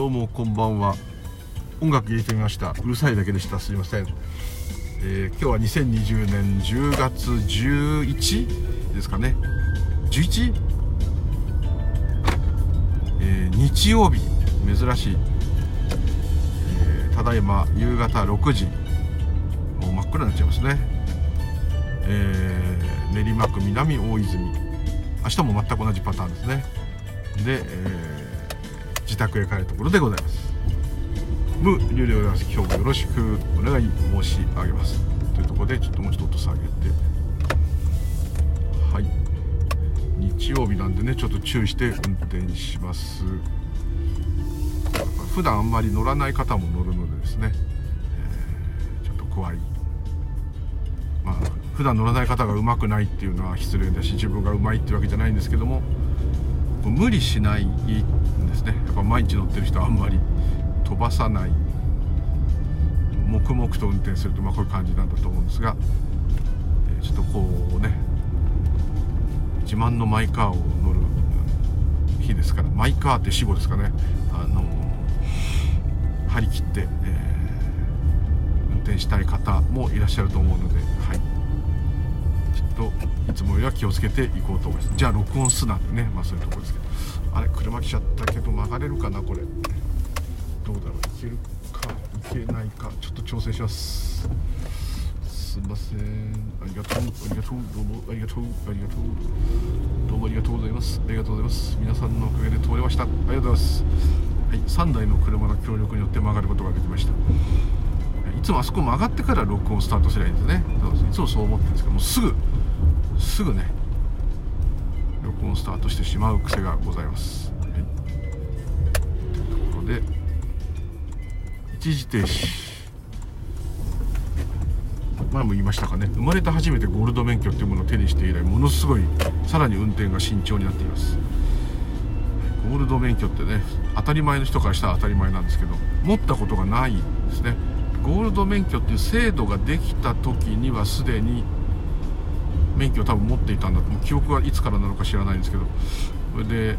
どうもこんばんは。音楽入れてみました。うるさいだけでした。すいません、えー、今日は2020年10月11ですかね。11? えー、日曜日。珍しい、えー、ただいま夕方6時。もう真っ暗になっちゃいますね、えー、練馬区南大泉。明日も全く同じパターンですね。で、えー、自宅へ帰るところでございます無流でございます今日もよろしくお願い申し上げます。というところでちょっともうちょっと音下げてはい。日曜日なんでねちょっと注意して運転します。普段あんまり乗らない方も乗るのでですね、えー、ちょっと怖い。まあ普段乗らない方がうまくないっていうのは失礼だし自分がうまいっていうわけじゃないんですけども無理しないですね。やっぱ毎日乗ってる人はあんまり飛ばさない。黙々と運転すると、まあ、こういう感じなんだと思うんですが、え、ちょっとこうね自慢のマイカーを乗る日ですからマイカーって死語ですかね。あの張り切って、えー、運転したい方もいらっしゃると思うので、はい、ちょっといつもよりは気をつけていこうと思います。じゃあ録音すなんでねまあそういうとこですけど。あれ車来ちゃったけど曲がれるかなこれ。どうだろういけるかいけないか。ちょっと調整します。すいません。ありがとう。ありがとう。どうも。ありがとう。ありがとう。どうもありがとうございます。ありがとうございます。皆さんのおかげで通れました。ありがとうございます。はい、3台の車の協力によって曲がることができました。い。つもあそこ曲がってから録音スタートすればいいんですね。いつもそう思ってるんですけどもうすぐすぐね録音スタートしてしまう癖がございます、はい、というところで一時停止。前も言いましたかね。生まれて初めてゴールド免許っていうものを手にして以来ものすごいさらに運転が慎重になっています。ゴールド免許ってね当たり前の人からしたら当たり前なんですけど持ったことがないんですね。ゴールド免許っていう制度ができた時にはすでに免許を多分持っていたんだと記憶はいつからなのか知らないんですけどそれで、え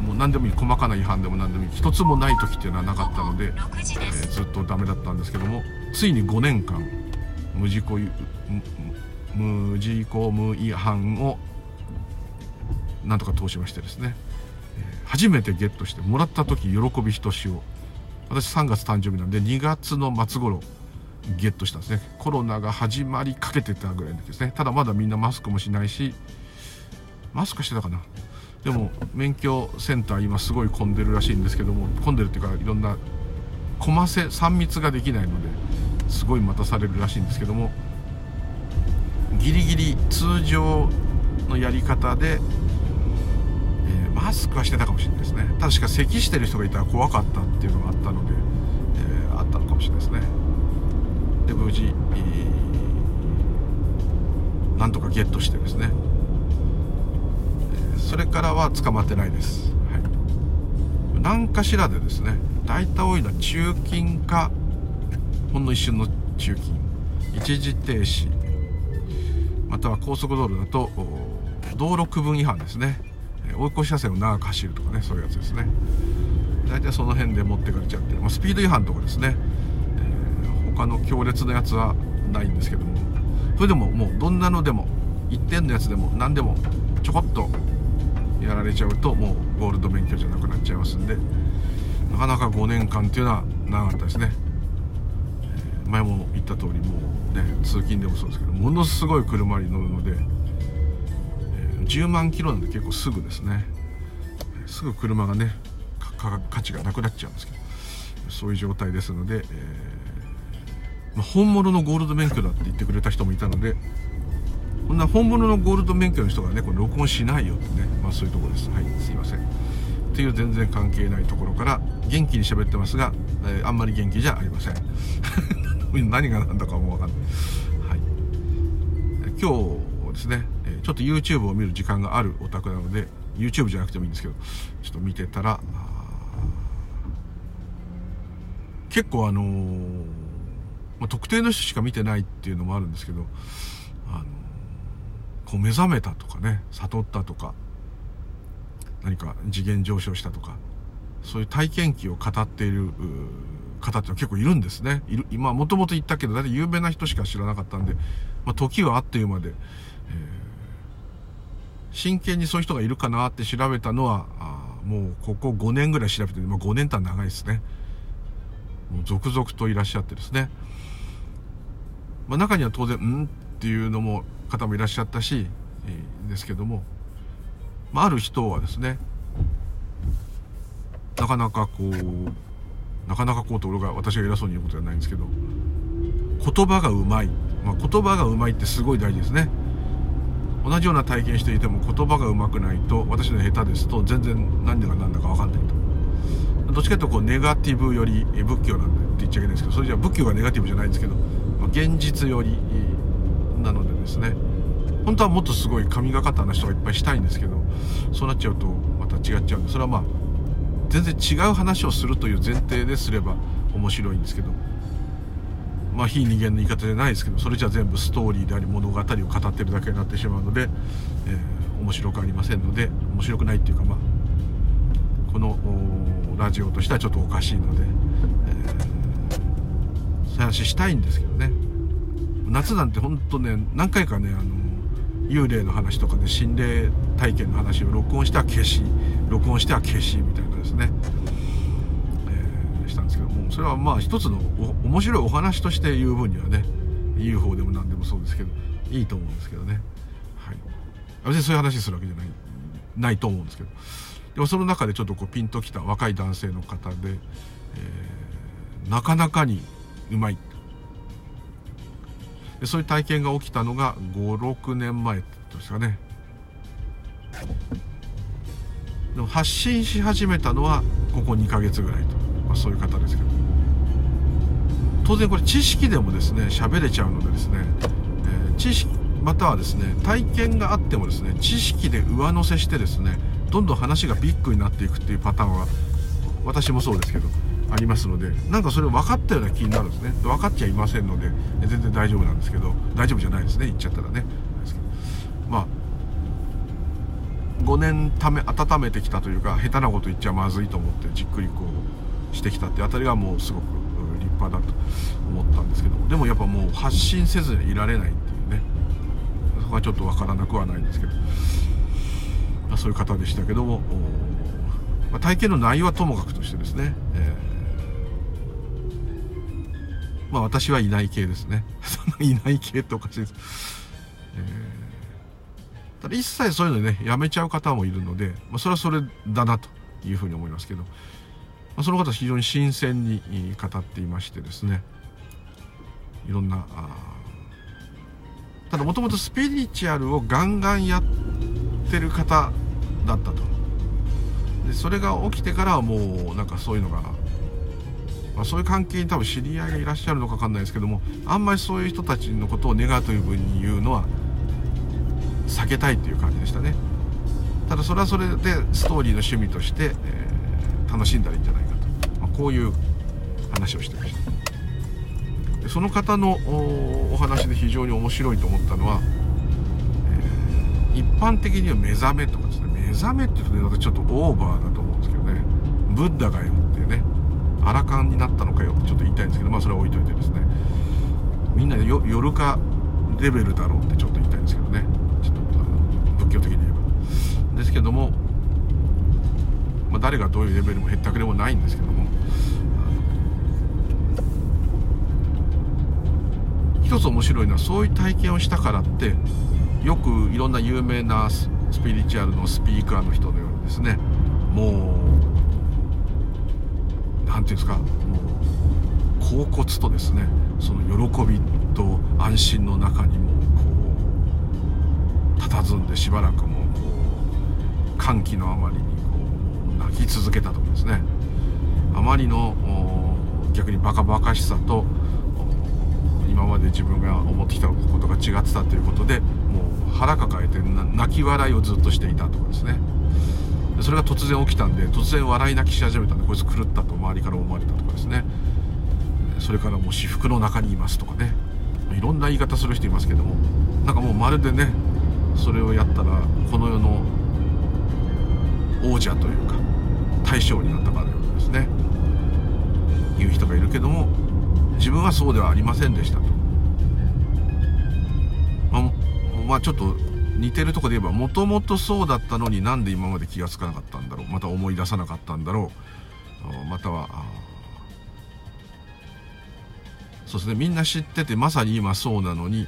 ー、もう何でもいい細かな違反でも何でもいい一つもない時っていうのはなかったので、えー、ずっとダメだったんですけどもついに5年間無事故無事故無違反をなんとか通しましてですね、えー、初めてゲットしてもらった時喜びひとしお。私3月誕生日なんで2月の末頃ゲットしたんですね。コロナが始まりかけてたぐらいですね。ただまだみんなマスクもしないしマスクしてたかな。でも免許センター今すごい混んでるらしいんですけども混んでるっていうかいろんなコマせ3密ができないのですごい待たされるらしいんですけどもギリギリ通常のやり方で、えー、マスクはしてたかもしれないですね。確か咳してる人がいたら怖かったっていうのがあったので、えー、あったのかもしれないですね。で無事、えー、なんとかゲットしてですね、それからは捕まってないです、はい、何かしらでですね大体多いのは中金かほんの一瞬の中金。一時停止。または高速道路だと道路区分違反ですね。追い越し車線を長く走るとかねそういうやつですね。大体その辺で持ってかれちゃって、まあ、スピード違反とかですね。他の強烈なやつはないんですけども。それでももうどんなのでも1点のやつでも何でもちょこっとやられちゃうともうゴールド免許じゃなくなっちゃいますんでなかなか5年間っていうのは長かったですね、前も言った通りもうね通勤でもそうですけどものすごい車に乗るので、10万キロなんで結構すぐですね。すぐ車がね価値がなくなっちゃうんですけどそういう状態ですので、えーま、本物のゴールド免許だって言ってくれた人もいたのでこんな本物のゴールド免許の人がねこれ録音しないよってね、まあ、そういうとこです。はいすいません。っていう全然関係ないところから元気に喋ってますが、えー、あんまり元気じゃありません。何が何だかもわかんない、はい、今日ですねちょっと YouTube を見る時間があるお宅なので YouTube じゃなくてもいいんですけどちょっと見てたら結構あのーまあ、特定の人しか見てないっていうのもあるんですけどあのこう目覚めたとかね悟ったとか何か次元上昇したとかそういう体験記を語っている方ってのは結構いるんですね。いる、今、もともと言ったけど、だって有名な人しか知らなかったんで、まあ、時はあっという間で、えー、真剣にそういう人がいるかなって調べたのは、あもうここ5年ぐらい調べて、まあ、5年って長いですね。もう続々といらっしゃってですね。まあ、中には当然、んっていうのも、方もいらっしゃったし、えー、ですけども、まあ、ある人はですね、なかなかこう、なかなかこうと俺が私が偉そうに言うことじゃないんですけど、言葉がうまい。まあ、言葉がうまいってすごい大事ですね。同じような体験していても言葉がうまくないと、私の下手ですと全然何が何だか分かんないと。どっちかというとこうネガティブより仏教なんでって言っちゃいけないんですけど、それじゃ仏教がネガティブじゃないんですけど、現実よりなのでですね、本当はもっとすごい神がかった話とかいっぱいしたいんですけど、そうなっちゃうとまた違っちゃうんで、それはまあ、全然違う話をするという前提ですれば面白いんですけどまあ非人間の言い方じゃないですけどそれじゃ全部ストーリーであり物語を語ってるだけになってしまうので、えー、面白くありませんので面白くないっていうかまあこのラジオとしてはちょっとおかしいので、話したいんですけどね。夏なんて本当ね何回かねあの幽霊の話とかで心霊体験の話を録音しては消し録音しては消しみたいなですね、えー、したんですけどもそれはまあ一つの面白いお話として言う分にはね UFO でも何でもそうですけどいいと思うんですけどね、はい、別にそういう話するわけじゃないないと思うんですけど。でもその中でちょっとこうピンときた若い男性の方で、えー、なかなかにうまい。そういう体験が起きたのが56年前ですかね。でも発信し始めたのはここ2ヶ月ぐらいと、まあ、そういう方ですけど。当然これ知識でもですね喋れちゃうのでですね、えー、知識またはですね体験があってもですね知識で上乗せしてですねどんどん話がビッグになっていくっていうパターンは私もそうですけど。ありますのでなんかそれ分かったような気になるんですね。分かっちゃいませんので全然大丈夫なんですけど大丈夫じゃないですね。言っちゃったらね。まあ5年ため温めてきたというか下手なこと言っちゃまずいと思ってじっくりこうしてきたってあたりはもうすごく立派だと思ったんですけどでもやっぱもう発信せずにいられないっていうね。そこはちょっと分からなくはないんですけど、まあ、そういう方でしたけども、まあ、体験の内容はともかくとしてですね、えー、まあ私はいない系ですね。いない系っておかしいです、えーただ一切そういうのねやめちゃう方もいるので、まあ、それはそれだなというふうに思いますけど、まあ、その方は非常に新鮮に語っていましてですね。いろんなただもともとスピリチュアルをガンガンやってる方だったと。でそれが起きてからはもうなんかそういうのが、まあ、そういう関係に多分知り合いがいらっしゃるのか分かんないですけどもあんまりそういう人たちのことをネガティブに言うのは避けたいという感じでしたね。ただそれはそれでストーリーの趣味として、えー、楽しんだらいいんじゃないかと、まあ、こういう話をしてました。でその方のお話で非常に面白いと思ったのは、えー、一般的には目覚めとかですね。目覚めっていうとね私ちょっとオーバーだと思うんですけどね。ブッダがよっていうねアラカンになったのかよってちょっと言いたいんですけどまあそれは置いといてですね。みんなよ夜かレベルだろうってちょっと言いたいんですけどね。ちょっと仏教的に言えば。ですけども、まあ、誰がどういうレベルもへったくれもないんですけども。一つ面白いのはそういう体験をしたからってよくいろんな有名なスピリチュアルのスピーカーの人のようにですねもう何て言うんですかもう恍惚とですねその喜びと安心の中にもこう佇んでしばらくもこう歓喜のあまりにこう泣き続けたとかですね。あまりの逆にバカバカしさと今まで自分が思ってきたことが違ってたということでもう腹抱えて泣き笑いをずっとしていたとかですね。それが突然起きたんで突然笑い泣きし始めたんでこいつ狂ったと周りから思われたとかですね。それからもう私服の中にいますとかね。いろんな言い方する人いますけども。なんかもうまるでねそれをやったらこの世の王者というか大将になったかのようにですね。言う人がいるけども自分はそうではありませんでしたと、まあ、まあ、ちょっと似てるとこで言えばもともとそうだったのになんで今まで気が付かなかったんだろう。また思い出さなかったんだろう。またはそうですね。みんな知っててまさに今そうなのに、え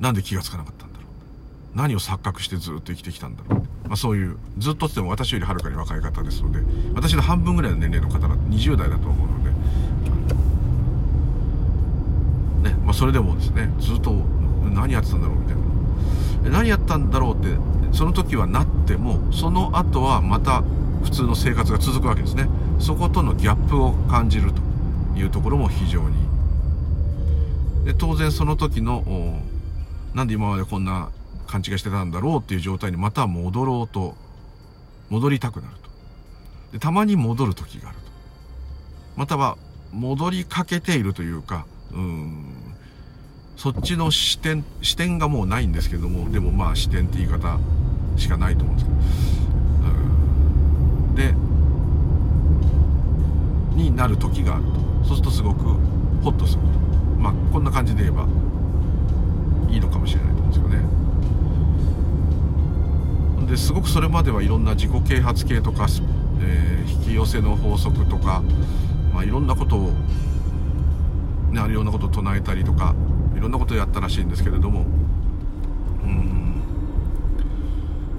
ー、なんで気が付かなかったんだろう。何を錯覚してずっと生きてきたんだろう、まあ、そういうずっとっても私よりはるかに若い方ですので私の半分ぐらいの年齢の方だ20代だと思うので、ねまあ、それでもですねずっと何やってたんだろうみたいな。何やったんだろうってその時はなってもその後はまた普通の生活が続くわけですね。そことのギャップを感じるというところも非常に。で当然その時のなんで今までこんな勘違いしてたんだろうっていう状態にまた戻ろうと戻りたくなると。でたまに戻る時があると。または戻りかけているというかうんそっちの視点視点がもうないんですけどもでもまあ視点って言い方しかないと思うんですけど。うん。でになる時があると。そうするとすごくホッとすると。まあこんな感じで言えばいいのかもしれないと思うんですよね。ですごくそれまではいろんな自己啓発系とか、えー、引き寄せの法則とか、まあ、いろんなことを、ね、いろんなことを唱えたりとかいろんなことをやったらしいんですけれども。うん。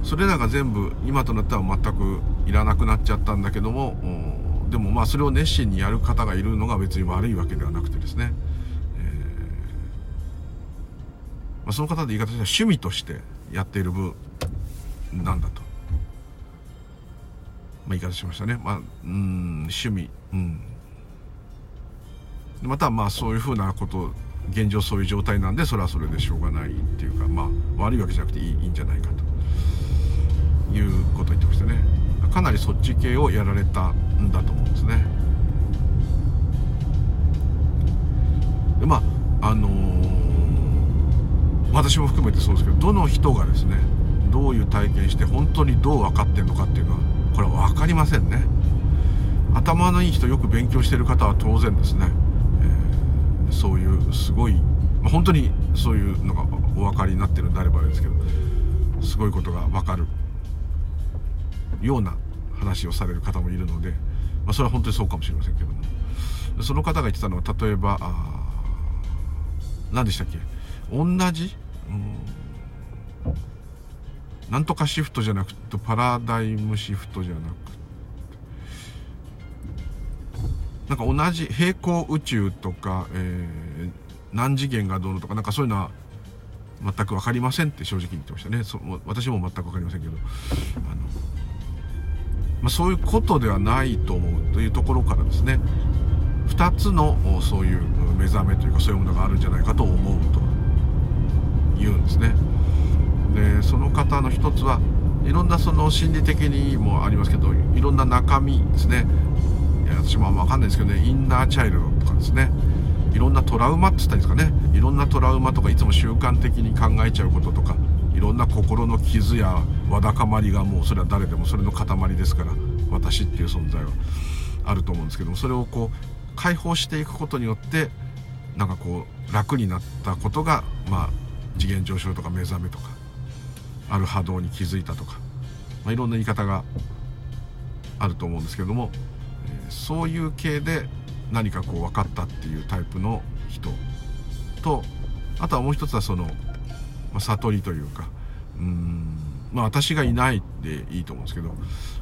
それらが全部今となっては全くいらなくなっちゃったんだけども。でもまあそれを熱心にやる方がいるのが別に悪いわけではなくてですね、えー、まあ、その方で言い方としては趣味としてやっている分なんだと、まあ、言い方しましたね。まあうん趣味。うん。またまあそういうふうなこと現状そういう状態なんでそれはそれでしょうがないっていうかまあ悪いわけじゃなくていいいいんじゃないかということを言ってましたね。かなりそっち系をやられたんだと思うんですね。でまああのー、私も含めてそうですけどどの人がですねどういう体験して本当にどう分かってるのかっていうのはこれは分かりませんね。頭のいい人よく勉強してる方は当然ですね、そういうすごい、本当にそういうのがお分かりになってるんであればですけどすごいことが分かるような話をされる方もいるので、まあ、それは本当にそうかもしれませんけども。その方が言ってたのは例えば何でしたっけ？同じ、うん、なんとかシフトじゃなくてパラダイムシフトじゃなくなんか同じ平行宇宙とか、えー、何次元がどうのとかなんかそういうのは全く分かりませんって正直言ってましたね。そ私も全く分かりませんけど。あのまあ、そういうことではないと思うというところからですね。2つのそういう目覚めというかそういうものがあるんじゃないかと思うと言うんですね。でその方の一つはいろんなその心理的にもありますけどいろんな中身ですね。いや私もあんま分かんないですけどねインナーチャイルドとかですね。いろんなトラウマって言ったらいいんですかね。いろんなトラウマとかいつも習慣的に考えちゃうこととかいろんな心の傷やわだかまりがもうそれは誰でもそれの塊ですから私っていう存在はあると思うんですけどもそれをこう解放していくことによってなんかこう楽になったことがまあ次元上昇とか目覚めとかある波動に気づいたとか、まあ、いろんな言い方があると思うんですけども、そういう系で何かこう分かったっていうタイプの人とあとはもう一つはそのまあ、悟りというかうんまあ私がいないでいいと思うんですけど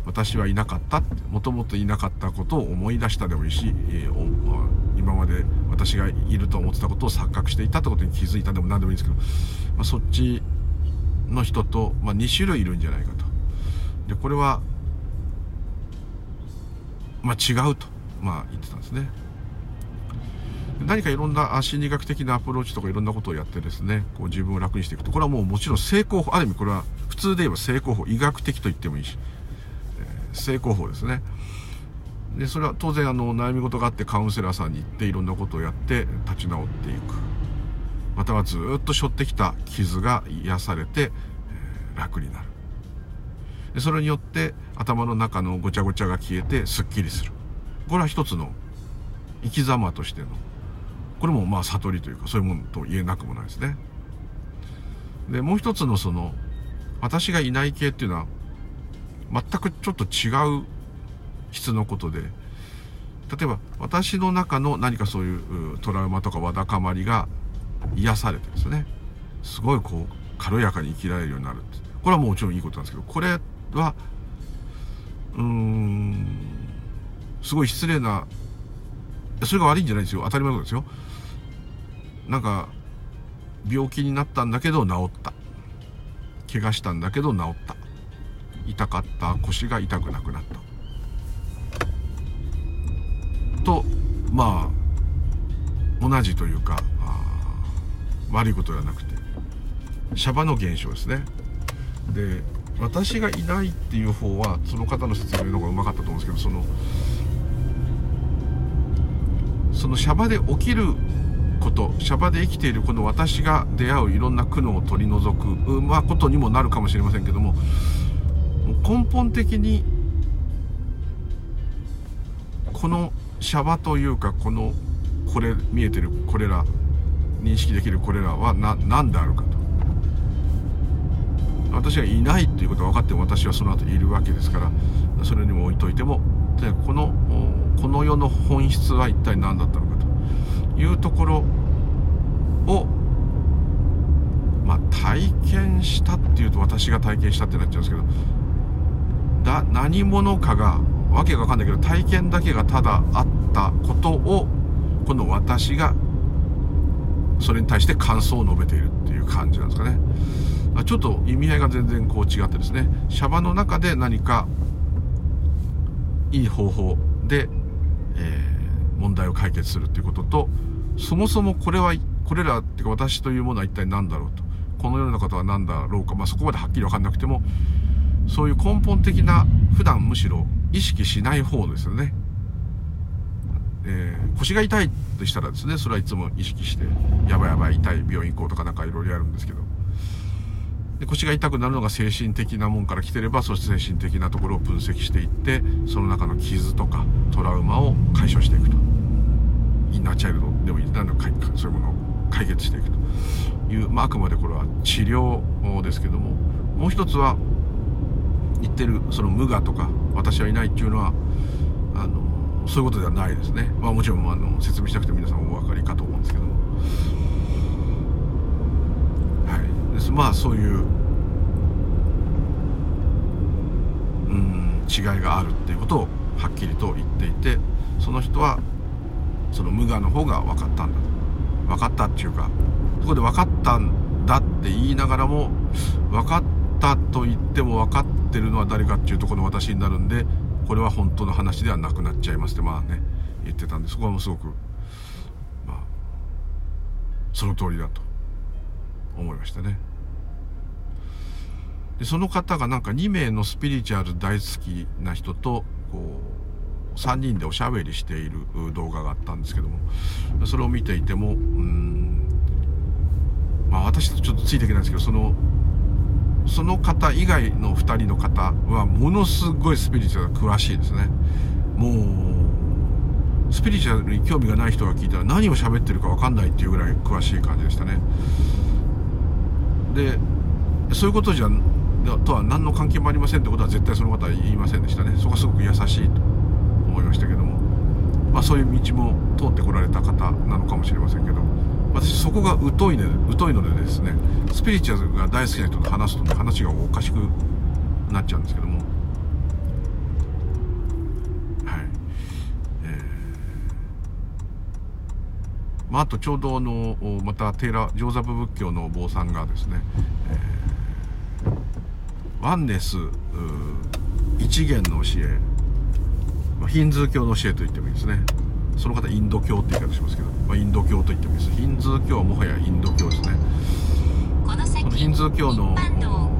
私はいなかったもともといなかったことを思い出したでもいいし、えー、今まで私がいると思ってたことを錯覚していたってことに気づいたでも何でもいいんですけど、まあ、そっちの人と、まあ、2種類いるんじゃないかと。でこれは、まあ、違うと、まあ、言ってたんですね何かいろんな心理学的なアプローチとかいろんなことをやってですね、こう自分を楽にしていくと、これはもうもちろん成功法、ある意味これは普通で言えば成功法、医学的と言ってもいいし、えー、成功法ですね。で、それは当然あの悩み事があってカウンセラーさんに行っていろんなことをやって立ち直っていく。またはずっと背負ってきた傷が癒されて、えー、楽になる。でそれによって頭の中のごちゃごちゃが消えてすっきりする。これは一つの生き様としてのこれもまあ悟りというかそういうものと言えなくもないですね。でもう一つのその私がいない系っていうのは全くちょっと違う質のことで例えば私の中の何かそういうトラウマとかわだかまりが癒されてですね。すごいこう軽やかに生きられるようになるこれはもちろんいいことなんですけどこれはうん。すごい失礼なそれが悪いんじゃないですよ。当たり前のことですよ。なんか病気になったんだけど治った。怪我したんだけど治った。痛かった腰が痛くなくなった。とまあ同じというか悪いことではなくてシャバの現象ですね。で私がいないっていう方はその方の説明の方がうまかったと思うんですけどそのそのシャバで起きることシャバで生きているこの私が出会ういろんな苦悩を取り除く、まあ、ことにもなるかもしれませんけども根本的にこのシャバというかこのこれ見えてるこれら認識できるこれらは何であるかと。私がいないっていうことが分かっても私はその後いるわけですからそれにも置いといてもこのこの世の本質は一体何だったのかというところをまあ体験したっていうと私が体験したってなっちゃうんですけどだ何者かがわけが分かんないけど体験だけがただあったことをこの私がそれに対して感想を述べているっていう感じなんですかね。ちょっと意味合いが全然こう違ってですね、シャバの中で何かいい方法で、えー、問題を解決するっていうことと、そもそもこれは、これらっていうか私というものは一体何だろうと。この世の方は何だろうか。まあそこまではっきりわかんなくても、そういう根本的な、普段むしろ意識しない方ですよね。えー、腰が痛いとしたらですね、それはいつも意識して、やばいやばい痛い病院行こうとかなんかいろいろやるんですけど、で腰が痛くなるのが精神的なもんから来てればそして精神的なところを分析していってその中の傷とかトラウマを解消していくと。インナーチャイルドでもいい何でもそういうものを解決していくと。いう、まあ、くまでこれは治療ですけどももう一つは言ってるその無我とか私はいないっていうのはあのそういうことではないですね、まあ、もちろんあの説明しなくて皆さんお分かりかと思うんですけども。まあそういううん違いがあるっていうことをはっきりと言っていてその人はその無我の方が分かったんだ分かったっていうかそこで分かったんだって言いながらも分かったと言っても分かってるのは誰かっていうとこの私になるんでこれは本当の話ではなくなっちゃいますってまあね言ってたんでそこはもうすごくまあその通りだと思いましたね。でその方がなんか2名のスピリチュアル大好きな人とこう3人でおしゃべりしている動画があったんですけどもそれを見ていてもうんまあ私とちょっとついていけないんですけどそのその方以外の2人の方はものすごいスピリチュアル詳しいですね。もうスピリチュアルに興味がない人が聞いたら何を喋ってるか分かんないっていうぐらい詳しい感じでしたね。でそういうことじゃとは何の関係もありませんってことは絶対その方は言いませんでしたね。そこはすごく優しいと思いましたけども。まあそういう道も通ってこられた方なのかもしれませんけど。私そこが疎い,、ね、疎いのでですねスピリチュアルが大好きな人と話すとね話がおかしくなっちゃうんですけども。はい。えー、まああとちょうどあのまたテーラ上座部仏教のお坊さんがですね、えーワンネス一元の教え、まあ、ヒンズー教の教えと言ってもいいですね。その方インド教って言い方しますけど、まあ、インド教と言ってもいいです。ヒンズー教はもはやインド教ですね。このヒンズー教の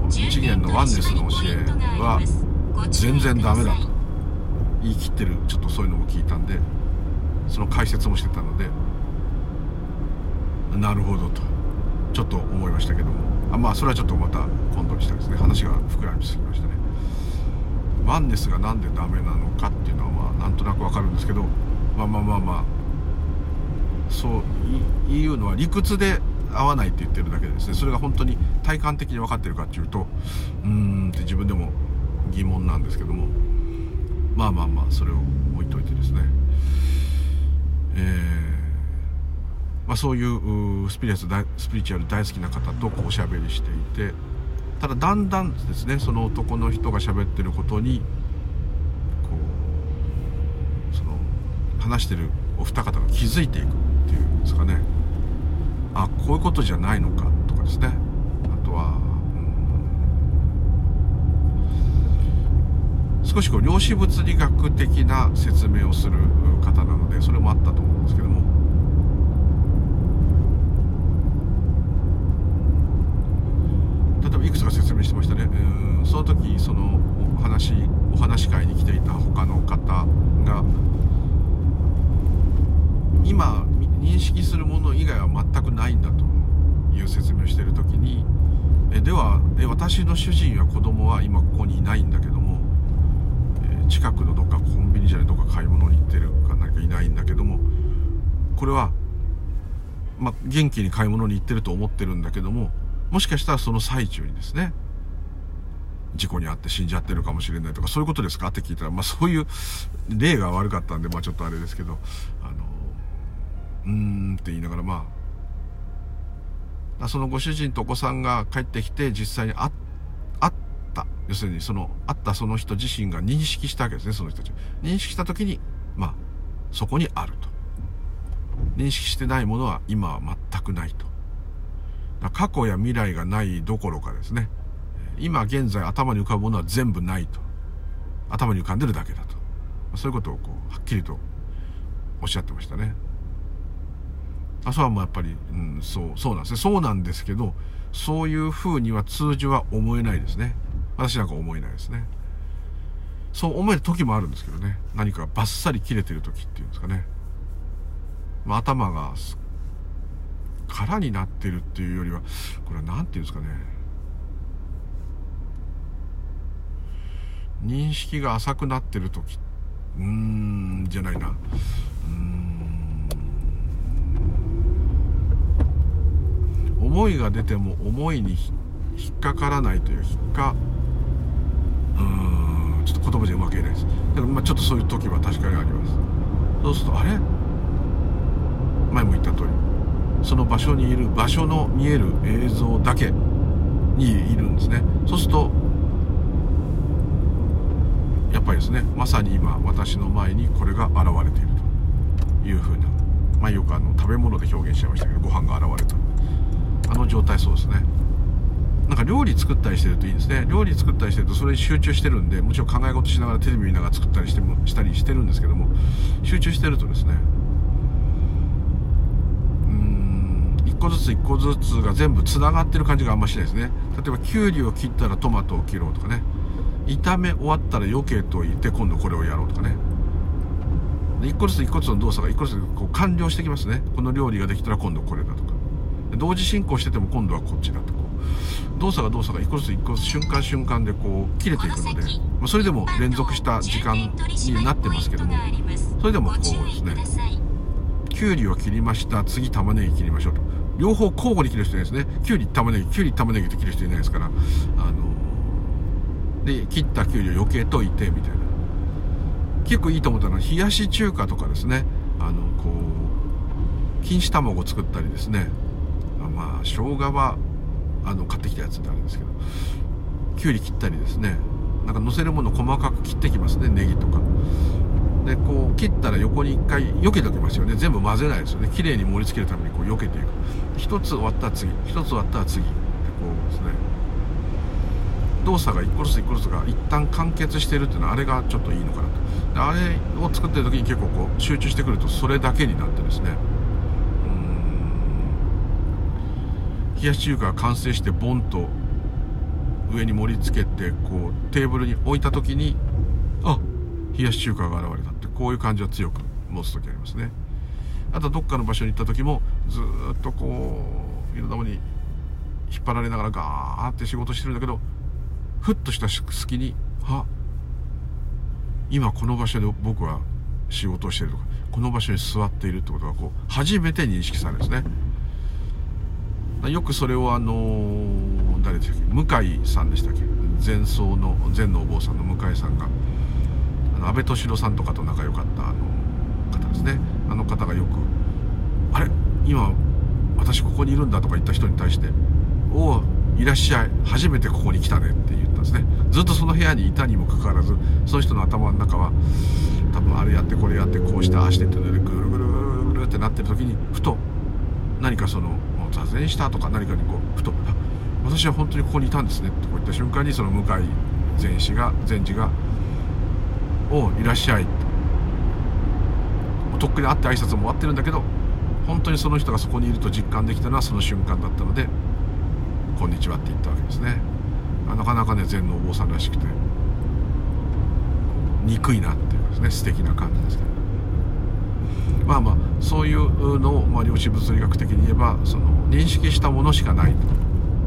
一元のワンネスの教えは全然ダメだと。言い切ってるちょっとそういうのも聞いたんでその解説もしてたのでなるほどとちょっと思いましたけども。あまあそれはちょっとまた今度にしたですね。話が膨らみすぎましたね。ワンネスが何でダメなのかっていうのはまあなんとなくわかるんですけどまあまあまあまあそういうのは理屈で合わないって言ってるだけでですね。それが本当に体感的に分かってるかっていうとうーんって自分でも疑問なんですけども。まあまあまあそれを置いといてですね。えー、まあ、そういうスピリチュアル大好きな方とこうおしゃべりしていてただだんだんですねその男の人が喋ってることにこうその話してるお二方が気づいていくっていうんですかね。あこういうことじゃないのかとかですね。あとは、うん、少しこう量子物理学的な説明をする方なのでそれもあったと思うんですけども。いくつか説明してましたね。うん。その時そのお話お話し会に来ていた他の方が今認識するもの以外は全くないんだという説明をしている時にえではえ私の主人や子供は今ここにいないんだけども、え近くのどっかコンビニじゃないどっか買い物に行ってるか何かいないんだけどもこれは、まあ、元気に買い物に行ってると思ってるんだけどももしかしたらその最中にですね事故に遭って死んじゃってるかもしれないとかそういうことですか？って聞いたら、まあ、そういう例が悪かったんで、まあ、ちょっとあれですけどあのうーんって言いながらまあそのご主人とお子さんが帰ってきて実際に会った。要するにその会ったその人自身が認識したわけですねその人たち。認識した時にまあそこにあると。認識してないものは今は全くないと。過去や未来がないどころかですね。今現在頭に浮かぶものは全部ないと。頭に浮かんでるだけだと。そういうことをこうはっきりとおっしゃってましたね。あそうはもうやっぱり、うん、そうそうなんですね。そうなんですけどそういうふうには通常は思えないですね。私なんか思えないですね。そう思える時もあるんですけどね。何かバッサリ切れてる時っていうんですかね、まあ、頭が空になってるっていうよりはこれは何て言うんですかね。認識が浅くなってる時。うーんじゃないな。うーん。思いが出ても思いに引っかからないという引っかうーんちょっと言葉じゃうまく言えないです。でもまあちょっとそういう時は確かにあります。そうするとあれ？前も言った通り。その場所にいる場所の見える映像だけにいるんですね。そうするとやっぱりですねまさに今私の前にこれが現れているというふうなまあよくあの食べ物で表現しちゃいましたけどご飯が現れたあの状態そうですね。なんか料理作ったりしてるといいですね。料理作ったりしてるとそれに集中してるんでもちろん考え事しながらテレビ見ながら作ったりしてもしたりしてるんですけども集中してるとですね1個ずつ1個ずつが全部つながってる感じがあんましないですね。例えばきゅうりを切ったらトマトを切ろうとかね。炒め終わったら余計と言って今度これをやろうとかね。1個ずつ1個ずつの動作が1個ずつこう完了してきますね。この料理ができたら今度これだとか。同時進行してても今度はこっちだとこう。動作が動作が1個ずつ1個ずつ瞬間瞬間でこう切れていくので、まあ、それでも連続した時間になってますけどもそれでもこうですね。きゅうりを切りました。次玉ねぎ切りましょうと両方交互に切る人いないですね。きゅうり玉ねぎきゅうり玉ねぎって切る人いないですから。あので切ったきゅうりを余計溶いてみたいな。結構いいと思ったのは冷やし中華とかですね。あのこう錦糸卵を作ったりですね。まあ生姜はあの買ってきたやつであるんですけど。きゅうり切ったりですね。なんか乗せるもの細かく切ってきますね。ネギとか。でこう切ったら横に1回避けておきますよね。全部混ぜないですよね。綺麗に盛り付けるためにこう避けていく。1つ終わったら次。1つ終わったら次ってこうですね。動作が1個ずつ1個ずつが一旦完結してるっていうのはあれがちょっといいのかなと。であれを作ってる時に結構こう集中してくるとそれだけになってですね。冷やし中華が完成してボンと上に盛り付けてこうテーブルに置いた時に冷やし中華が現れたってこういう感じは強く持つ時ありますね。あとどっかの場所に行った時もずっとこういろんなものに引っ張られながらガーって仕事してるんだけどふっとした隙にあ今この場所で僕は仕事をしてるとかこの場所に座っているってことがこう初めて認識されるんですね。よくそれをあの、誰でしたっけ？向井さんでしたっけ？前奏の前のお坊さんの向井さんがあの安倍敏郎さんとかと仲良かったあの方ですねあの方がよく「あれ今私ここにいるんだ」とか言った人に対して「おおいらっしゃい初めてここに来たね」って言ったんですねずっとその部屋にいたにもかかわらずその人の頭の中は多分あれやってこれやってこうしてああしてってぐるぐるぐるぐるってなってる時にふと何かその座禅したとか何かにこうふと「私は本当にここにいたんですね」ってこう言った瞬間にその向井禅師が禅師が「おいらっしゃい」とっくに会って挨拶も終わってるんだけど本当にその人がそこにいると実感できたのはその瞬間だったので「こんにちは」って言ったわけですね。なかなかね禅のお坊さんらしくて憎いなっていうですね素敵な感じですけど。まあまあそういうのを、まあ、量子物理学的に言えばその認識したものしかない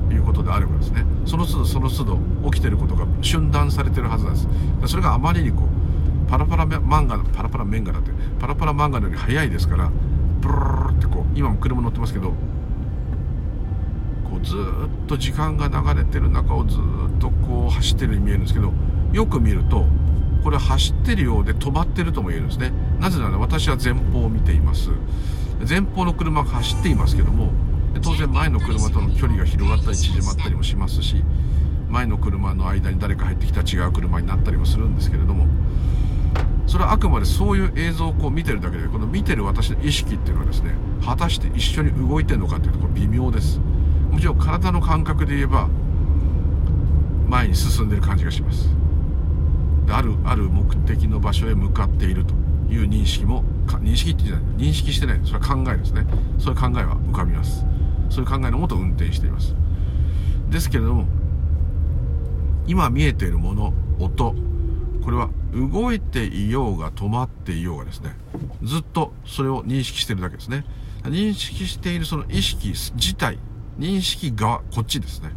ということであればですねその都度その都度起きてることが瞬断されてるはずなんです。それがあまりにこうパラパラ漫画パラパラ漫画だって。パラパラ漫画のより早いですからブルルルってこう今も車乗ってますけどこうずっと時間が流れてる中をずっとこう走ってるように見えるんですけどよく見るとこれ走ってるようで止まってるとも言えるんですね。なぜなら私は前方を見ています。前方の車が走っていますけども当然前の車との距離が広がったり縮まったりもしますし前の車の間に誰か入ってきた違う車になったりもするんですけれどもそれはあくまでそういう映像をこう見てるだけでこの見てる私の意識っていうのはですね果たして一緒に動いてるのかっていうところ微妙です。もちろん体の感覚で言えば前に進んでる感じがします。あるある目的の場所へ向かっているという認識も認識って言ってない認識してない。それは考えですね。そういう考えは浮かびます。そういう考えのもと運転しています。ですけれども今見えているもの音これは動いていようが止まっていようがですねずっとそれを認識してるだけですね。認識しているその意識自体認識側こっちですね。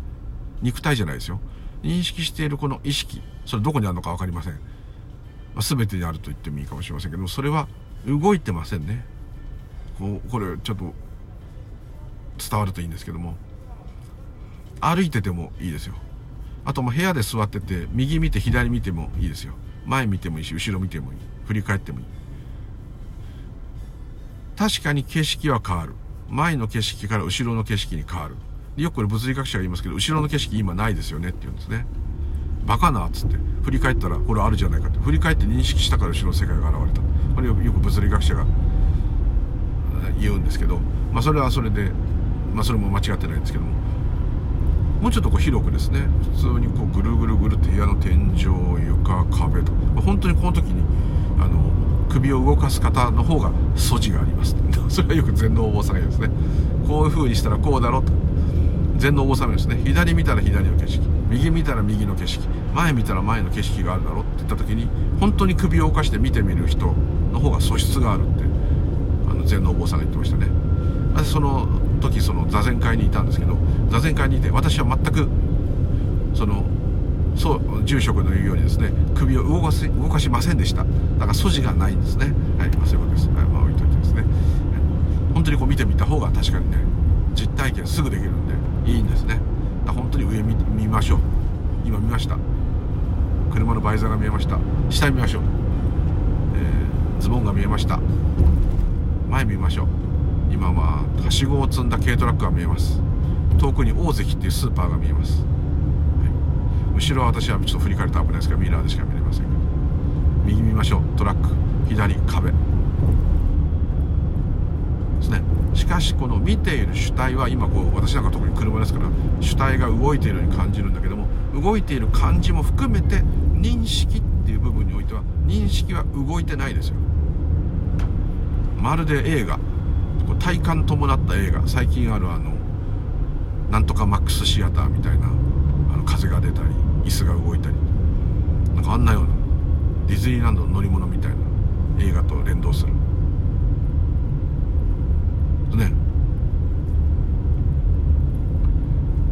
肉体じゃないですよ。認識しているこの意識それどこにあるのか分かりません、まあ、全てにあると言ってもいいかもしれませんけどもそれは動いてませんね。こうこれちょっと伝わるといいんですけども。歩いててもいいですよ。あとも部屋で座ってて右見て左見てもいいですよ。前見てもいいし後ろ見てもいい。振り返ってもいい。確かに景色は変わる。前の景色から後ろの景色に変わる。よくこれ物理学者が言いますけど後ろの景色今ないですよねって言うんですね。バカなっつって。振り返ったらこれあるじゃないかって。振り返って認識したから後ろの世界が現れた。これよく物理学者が言うんですけど。まあそれはそれでまあそれも間違ってないんですけども。もうちょっとこう広くですね普通にこうぐるぐるぐるって部屋の天井床壁と、本当にこの時にあの首を動かす方の方が素地があります。それはよく禅のお坊さんが言うんですね。こういう風にしたらこうだろうと。禅のお坊さんですね。左見たら左の景色。右見たら右の景色。前見たら前の景色があるだろって言った時に本当に首を動かして見てみる人の方が素質があるってあの禅のお坊さんが言ってましたね。その時その座禅会にいたんですけど座禅会にいて私は全くそのそう住職の言うようにですね首を動かし動かしませんでした。だから素地がないんですね。はい、まあ、そういうことです、はい、まあ置いといてですね、はい、本当にこう見てみた方が確かにね実体験すぐできるんでいいんですね。本当に上見見ましょう。今見ました。車のバイザーが見えました。下見ましょう、えー、ズボンが見えました。前見ましょう。今ははしごを積んだ軽トラックが見えます。遠くに大関っていうスーパーが見えます、はい、後ろは私はちょっと振り返ると危ないですからミラーでしか見れませんけど右見ましょう。トラック左壁。ですね。しかしこの見ている主体は今こう私なんか特に車ですから主体が動いているように感じるんだけども動いている感じも含めて認識っていう部分においては認識は動いてないですよ。まるで映画。体感伴った映画。最近あるあのなんとかマックスシアターみたいなあの風が出たり椅子が動いたり。なんかあんなようなディズニーランドの乗り物みたいな映画と連動する。ね。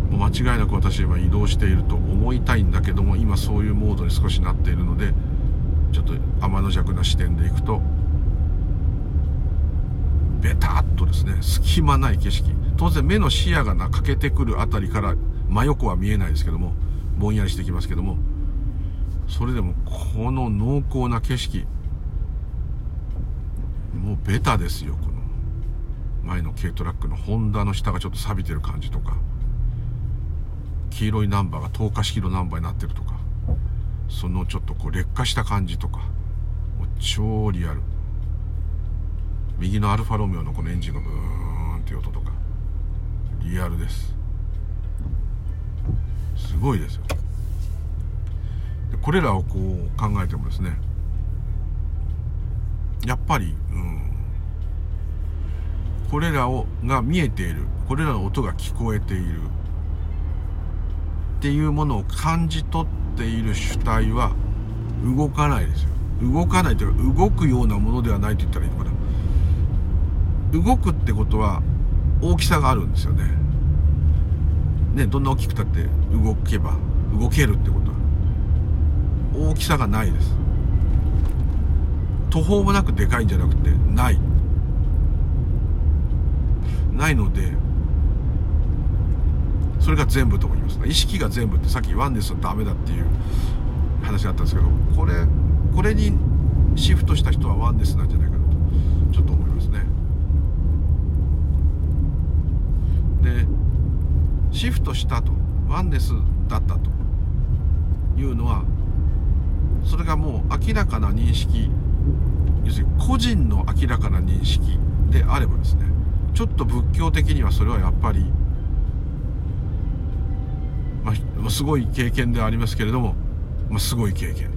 もう間違いなく私は移動していると思いたいんだけども今そういうモードに少しなっているのでちょっと天の弱な視点でいくとベタっとですね隙間ない景色。当然目の視野がな欠けてくるあたりから真横は見えないですけどもぼんやりしてきますけどもそれでもこの濃厚な景色もうベタですよこの。前の軽トラックのホンダの下がちょっと錆びてる感じとか。黄色いナンバーが透過式のナンバーになってるとか。そのちょっとこう劣化した感じとか。もう超リアル。右のアルファロメオのこのエンジンがブーンっていう音とかリアルです。すごいですよ。でこれらをこう考えてもですねやっぱり、うん、これらをが見えているこれらの音が聞こえているっていうものを感じ取っている主体は動かないですよ。動かないというか動くようなものではないと言ったらいいのかな。動くってことは大きさがあるんですよね。ねどんな大きくたって動けば動けるってことは。大きさがないです。途方もなくでかいんじゃなくてない。ないのでそれが全部と思います。意識が全部ってさっきワンネスはダメだっていう話があったんですけどこれこれにシフトした人はワンネスなんじゃないかなとちょっと思いますねでシフトしたと。ワンネスだったと。いうのはそれがもう明らかな認識。要するに個人の明らかな認識であればですね。ちょっと仏教的にはそれはやっぱり、まあ、すごい経験ではありますけれども、まあ、すごい経験。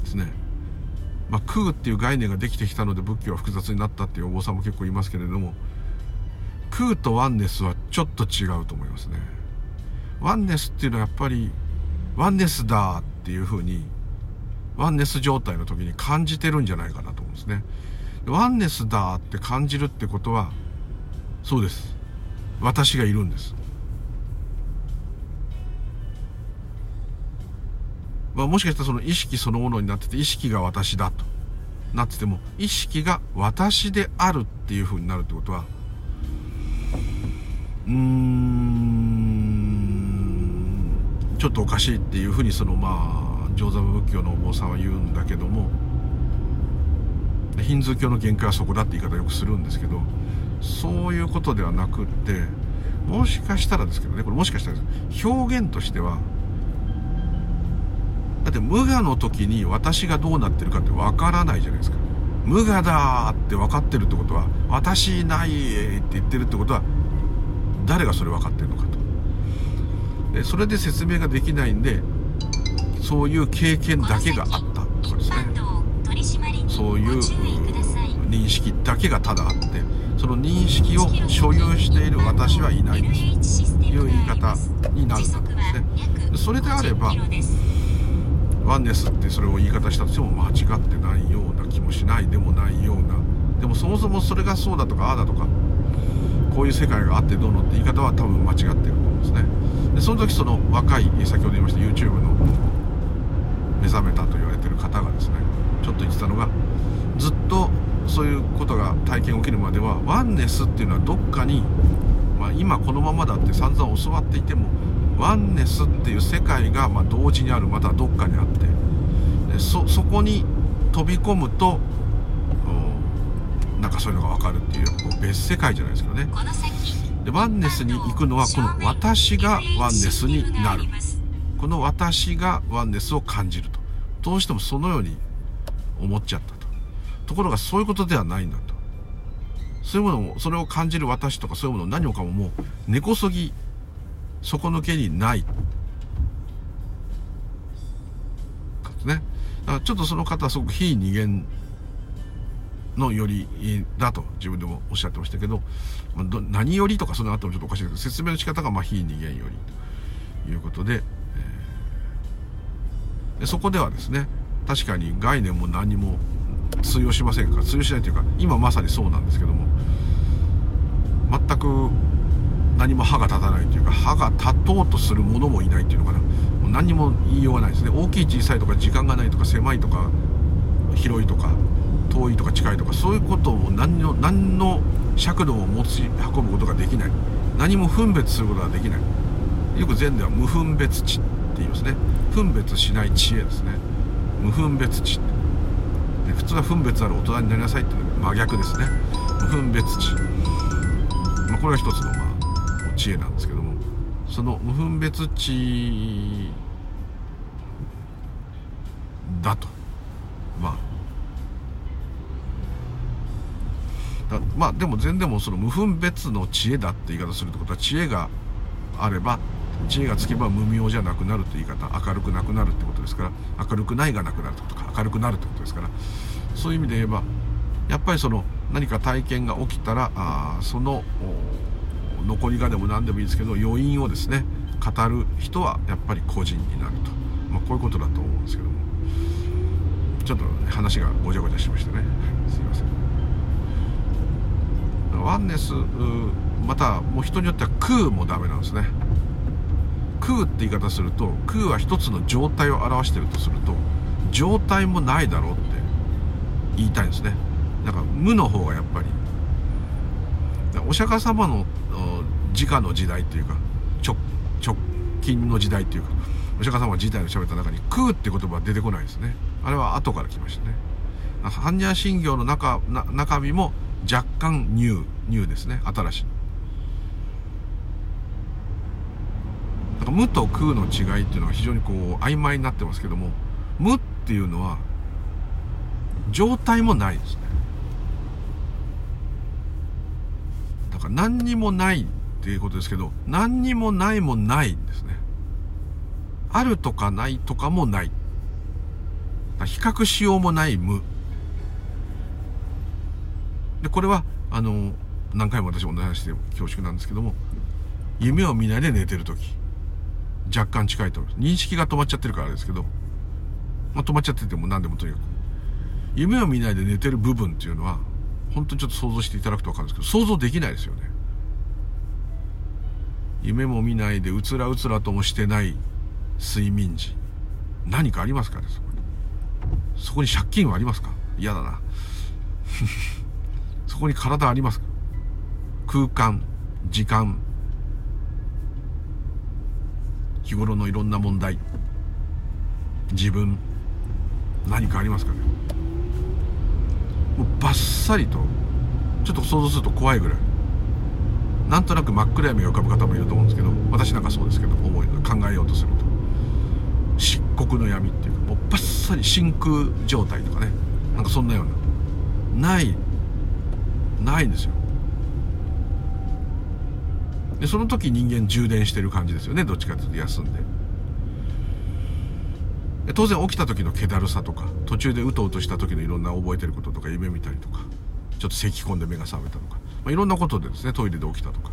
ですね。まあ、空っていう概念ができてきたので仏教は複雑になったっていうお坊さんも結構いますけれども空とワンネスはちょっと違うと思いますね。ワンネスっていうのはやっぱりワンネスだっていうふうにワンネス状態の時に感じてるんじゃないかなと思うんですね。ワンネスだって感じるってことはそうです私がいるんですまあ、もしかしたらその意識そのものになってて意識が私だと。なってても意識が私であるっていうふうになるってことはうーんちょっとおかしいっていうふうにそのまあ上座部仏教のお坊さんは言うんだけどもヒンズー教の限界はそこだって言い方よくするんですけどそういうことではなくってもしかしたらですけどねこれもしかしたら表現としてはだって無我の時に私がどうなってるかってわからないじゃないですか。無我だって分かってるってことは私いないって言ってるってことは誰がそれ分かってるのかと。でそれで説明ができないんでそういう経験だけがあった。とかですねそういう認識だけがただあってその認識を所有している私はいないです。という言い方になるんだと思うんですねそれであればワンネスってそれを言い方したとしても間違ってないような気もしないでもないような。でもそもそもそれがそうだとかああだとか。こういう世界があってどうのって言い方は多分間違ってると思うんですね。でその時その若い先ほど言いました YouTube の目覚めたと言われてる方がですねちょっと言ってたのがずっとそういうことが体験起きるまではワンネスっていうのはどっかに、まあ、今このままだって散々教わっていてもワンネスっていう世界がま同時にあるまたどっかにあって。でそこに飛び込むとなんかそういうのが分かるっていうこう別世界じゃないですかね。でワンネスに行くのはこの私がワンネスになる。この私がワンネスを感じると。どうしてもそのように思っちゃったと。ところがそういうことではないんだと。そういうものをそれを感じる私とかそういうものを何もかももう根こそぎ底抜けにない。ね。だからちょっとその方はすごく非二元のよりだと自分でもおっしゃってましたけど、まあ、ど何よりとかその後もちょっとおかしいけど説明の仕方がまあ非二元よりということで,、え、でそこではですね確かに概念も何も通用しませんか。ら通用しないというか今まさにそうなんですけども全く何も歯が立たないというか歯が立とうとするものもいないっていうのかな。もう何にも言いようがないですね。大きい小さいとか時間がないとか狭いとか広いとか遠いとか近いとかそういうことを何の何の尺度を持ち運ぶことができない。何も分別することができない。よく禅では無分別知って言いますね。分別しない知恵ですね。無分別知。で普通は分別ある大人になりなさいっていうのが真逆ですね。無分別知、まあ、これが一つの、まあ、知恵なんですけどもその無分別知だと。まあまあでも全然もその無分別の知恵だって言い方するってことは知恵があれば知恵がつけば無明じゃなくなるって言い方明るくなくなるってことですから明るくないがなくなるってことか明るくなるってことですからそういう意味で言えばやっぱりその何か体験が起きたらあその残りがでも何でもいいですけど余韻をですね語る人はやっぱり個人になると、まあ、こういうことだと思うんですけども。ちょっと話がごちゃごちゃしましたね。すいません。ワンネスまたもう人によっては空もダメなんですね。空って言い方すると空は一つの状態を表してるとすると状態もないだろうって言いたいんですね。だから無の方がやっぱり。お釈迦様の直の時代っていうか直直近の時代っていうかお釈迦様自体の喋った中に空って言葉は出てこないですね。あれは後から来ましたね。般若心経の中中身も若干ニューニューですね。新しい。だか無と空の違いっていうのは非常にこう曖昧になってますけども無っていうのは状態もないですね。だから何にもないっていうことですけど何にもないもないんですね。あるとかないとかもない。比較しようもない無。でこれはあの何回も私も話して恐縮なんですけども夢を見ないで寝てる時。若干近いと思います。認識が止まっちゃってるからですけど、まあ、止まっちゃってても何でもとにかく。夢を見ないで寝てる部分っていうのは本当にちょっと想像していただくと分かるんですけど想像できないですよね。夢も見ないでうつらうつらともしてない睡眠時。何かありますかねそこに。そこに借金はありますか？嫌だな。そこに体ありますか？空間時間。日頃のいろんな問題。自分。何かありますかね？もうバッサリとちょっと想像すると怖いぐらい。なんとなく真っ暗闇が浮かぶ方もいると思うんですけど私なんかそうですけど思い考えようとすると。漆黒の闇っていうかもうバッサリ真空状態とかね。なんかそんなような。ないないんですよ。でその時人間充電してる感じですよね。どっちかというと休んで。で当然起きた時の気だるさとか途中でうとうとした時のいろんな覚えてることとか夢見たりとかちょっと咳き込んで目が覚めたとか、まあ、いろんなことでですねトイレで起きたとか、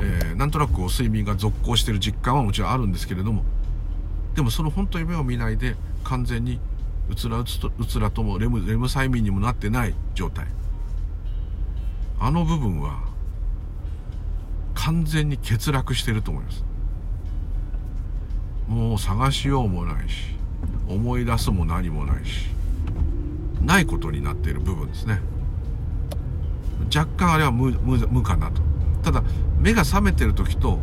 えー、なんとなくこう睡眠が続行してる実感はもちろんあるんですけれども。でもその本当に夢を見ないで完全にうつらうつとうつらともレムレム催眠にもなってない状態。あの部分は完全に欠落してると思います。もう探しようもないし思い出すも何もないしないことになっている部分ですね。若干あれは無無無かなと。ただ目が覚めてる時と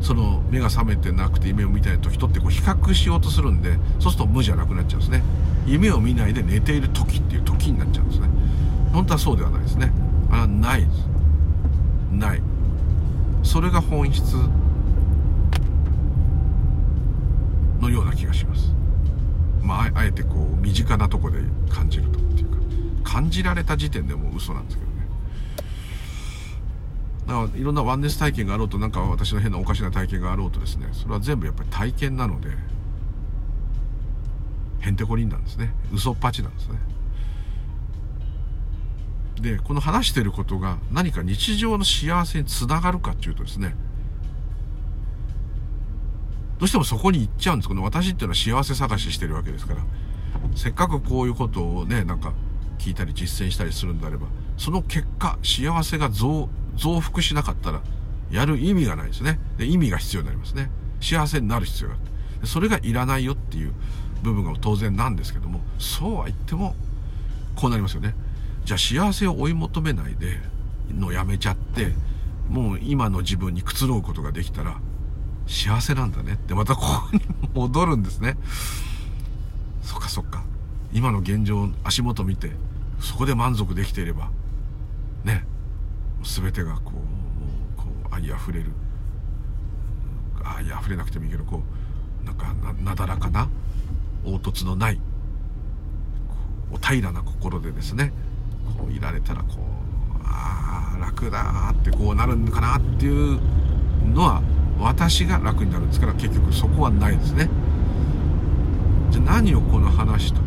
その目が覚めてなくて夢を見たい時とってこう比較しようとするんでそうすると無じゃなくなっちゃうんですね。夢を見ないで寝ている時っていう時になっちゃうんですね。本当はそうではないですね。あれはないです。ない。それが本質のような気がします。まああえてこう身近なとこで感じるとっていうか。感じられた時点でもう嘘なんですけど。だからいろんなワンネス体験があろうとなんか私の変なおかしな体験があろうとですねそれは全部やっぱり体験なのでへんてこりんなんですね。嘘っぱちなんですね。でこの話してることが何か日常の幸せにつながるかっていうとですねどうしてもそこに行っちゃうんです。この私っていうのは幸せ探ししてるわけですから。せっかくこういうことをねなんか聞いたり実践したりするんであればその結果幸せが増増幅しなかったらやる意味がないですね。で意味が必要になりますね。幸せになる必要があるそれがいらないよっていう部分が当然なんですけどもそうは言ってもこうなりますよね。じゃあ幸せを追い求めないでのやめちゃってもう今の自分にくつろぐことができたら幸せなんだねってまたここに戻るんですね。そっかそっか。今の現状足元見てそこで満足できていればね。全てがこうもうこう愛あふれる。愛あふれなくてもいいけどこうなんかなだらかな凹凸のないこう平らな心でですねこういられたらこうああ楽だってこうなるのかなっていうのは私が楽になるんですから結局そこはないですね。じゃあ何をこの話と。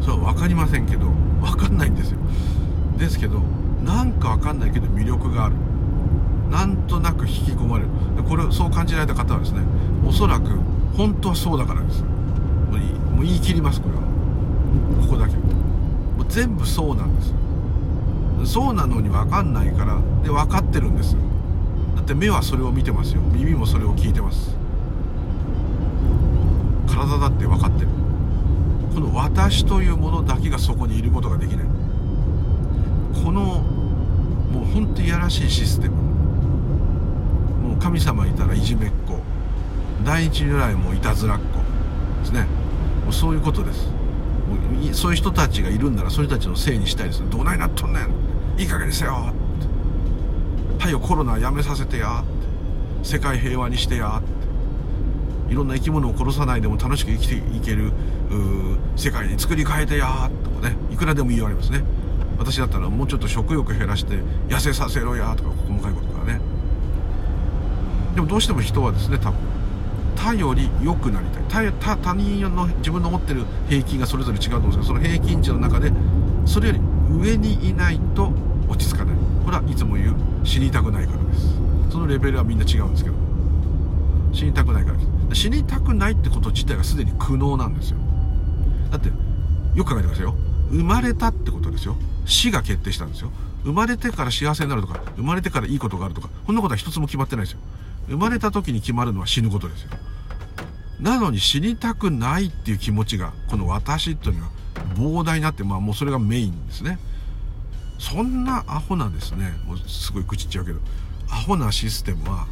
それは分かりませんけど分かんないんですよ。ですけどなんか分かんないけど魅力がある。なんとなく引き込まれる。これそう感じられた方はですねおそらく本当はそうだからです。もうもう言い切りますこれは。ここだけ。もう全部そうなんです。そうなのに分かんないからで分かってるんです。だって目はそれを見てますよ。耳もそれを聞いてます。体だって分かってる。この私というものだけがそこにいることができない。このもうほんといやらしいシステム。もう神様いたらいじめっ子。第一由来もいたずらっ子ですね。もうそういうことです。もうそういう人たちがいるんならそういう人たちのせいにしたいです。どないなっとんねん。いい加減にせよはよコロナやめさせてやって。世界平和にしてやって。いろんな生き物を殺さないでも楽しく生きていける世界に作り変えてやとかね。いくらでも言われますね。私だったらもうちょっと食欲減らして痩せさせろやとか細かいことからね。でもどうしても人はですね多分他より良くなりたい。他他人の自分の持ってる平均がそれぞれ違うと思うんですけどその平均値の中でそれより上にいないと落ち着かない。これはいつも言う死にたくないからです。そのレベルはみんな違うんですけど。死にたくないから。です死にたくないってこと自体がすでに苦悩なんですよ。だってよく考えてくださいよ。生まれたってことですよ。死が決定したんですよ。生まれてから幸せになるとか生まれてからいいことがあるとかこんなことは一つも決まってないですよ。生まれた時に決まるのは死ぬことですよ。なのに死にたくないっていう気持ちがこの私というのは膨大になってまあもうそれがメインですね。そんなアホなですね。もうすごい口っちゃうけど。アホなシステムは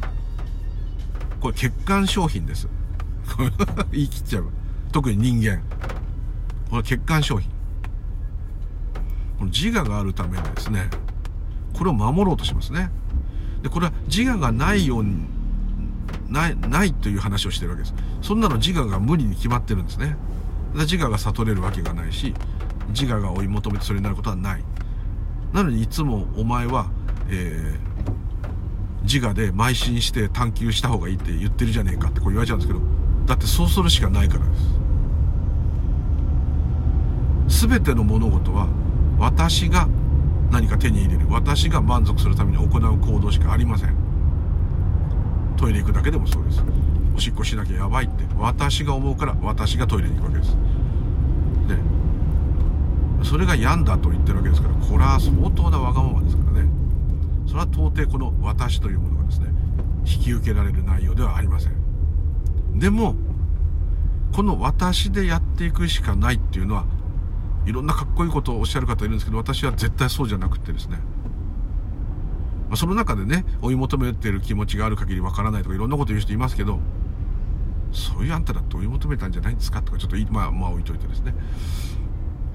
これ欠陥商品です。言い切っちゃう特に人間。これ欠陥商品。この自我があるためにですねこれを守ろうとしますね。でこれは自我がないようにないないという話をしてるわけです。そんなの自我が無理に決まってるんですね。自我が悟れるわけがないし自我が追い求めてそれになることはない。なのにいつもお前は、えー、自我で邁進して探求した方がいいって言ってるじゃねえかってこう言われちゃうんですけどだってそうするしかないからです。全ての物事は私が何か手に入れる。私が満足するために行う行動しかありません。トイレ行くだけでもそうです。おしっこしなきゃやばいって。私が思うから私がトイレに行くわけです。でそれが病んだと言ってるわけですからこれは相当なわがままですからね。それは到底この私というものがですね引き受けられる内容ではありません。でもこの私でやっていくしかないっていうのはいろんなかっこいいことをおっしゃる方いるんですけど私は絶対そうじゃなくてですね、その中でね追い求めてる気持ちがある限りわからないとかいろんなこと言う人いますけどそういうあんただって追い求めたんじゃないんですかとかちょっとまあまあ置いといてですね。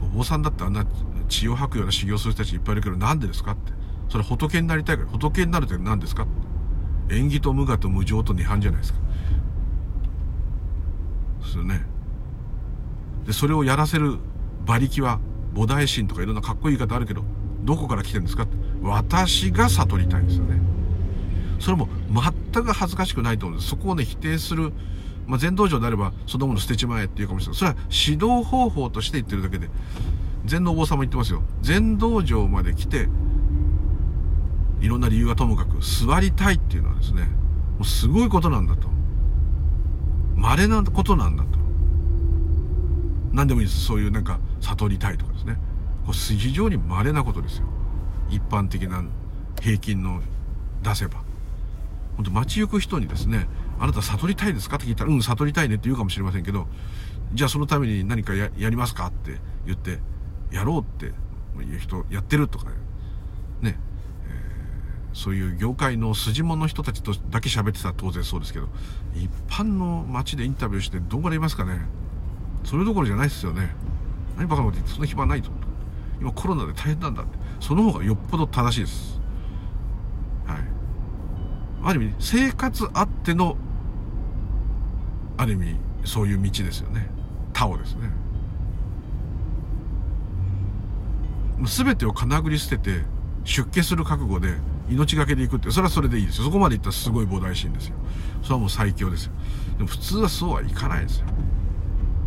お坊さんだってあんな血を吐くような修行する人たちいっぱいいるけどなんでですかって。それ仏になりたいから仏になるって何ですか縁起と無我と無常と涅槃じゃないですか。ですよね。でそれをやらせる馬力は菩提心とかいろんなかっこいい言い方あるけどどこから来てるんですかって私が悟りたいんですよね。それも全く恥ずかしくないと思うんです。そこをね否定するまあ、全道場であればそんなもの捨てちまえっていうかもしれない。それは指導方法として言ってるだけで禅のお坊さんも言ってますよ。禅道場まで来ていろんな理由はともかく座りたいっていうのはですねもうすごいことなんだと。稀なことなんだと。何でもいいです。そういうなんか悟りたいとかですね。これ非常に稀なことですよ。一般的な平均の出せば。本当街行く人にですねあなた悟りたいですかって聞いたら、うん、悟りたいねって言うかもしれませんけど、じゃあそのために何かやりますかって言って、やろうって言う人、やってるとか、ね、えー、そういう業界の筋物の人たちとだけ喋ってたら当然そうですけど、一般の街でインタビューしてどんぐらいいますかね。それどころじゃないですよね。何バカなこと言ってそんな暇ないと。今コロナで大変なんだって。その方がよっぽど正しいです。はい。ある意味、生活あっての、ある意味、そういう道ですよね。タオですね。全てをかなぐり捨てて、出家する覚悟で、命がけで行くって、それはそれでいいですよ。そこまで行ったらすごい膨大心ですよ。それはもう最強ですよ。でも普通はそうはいかないですよ。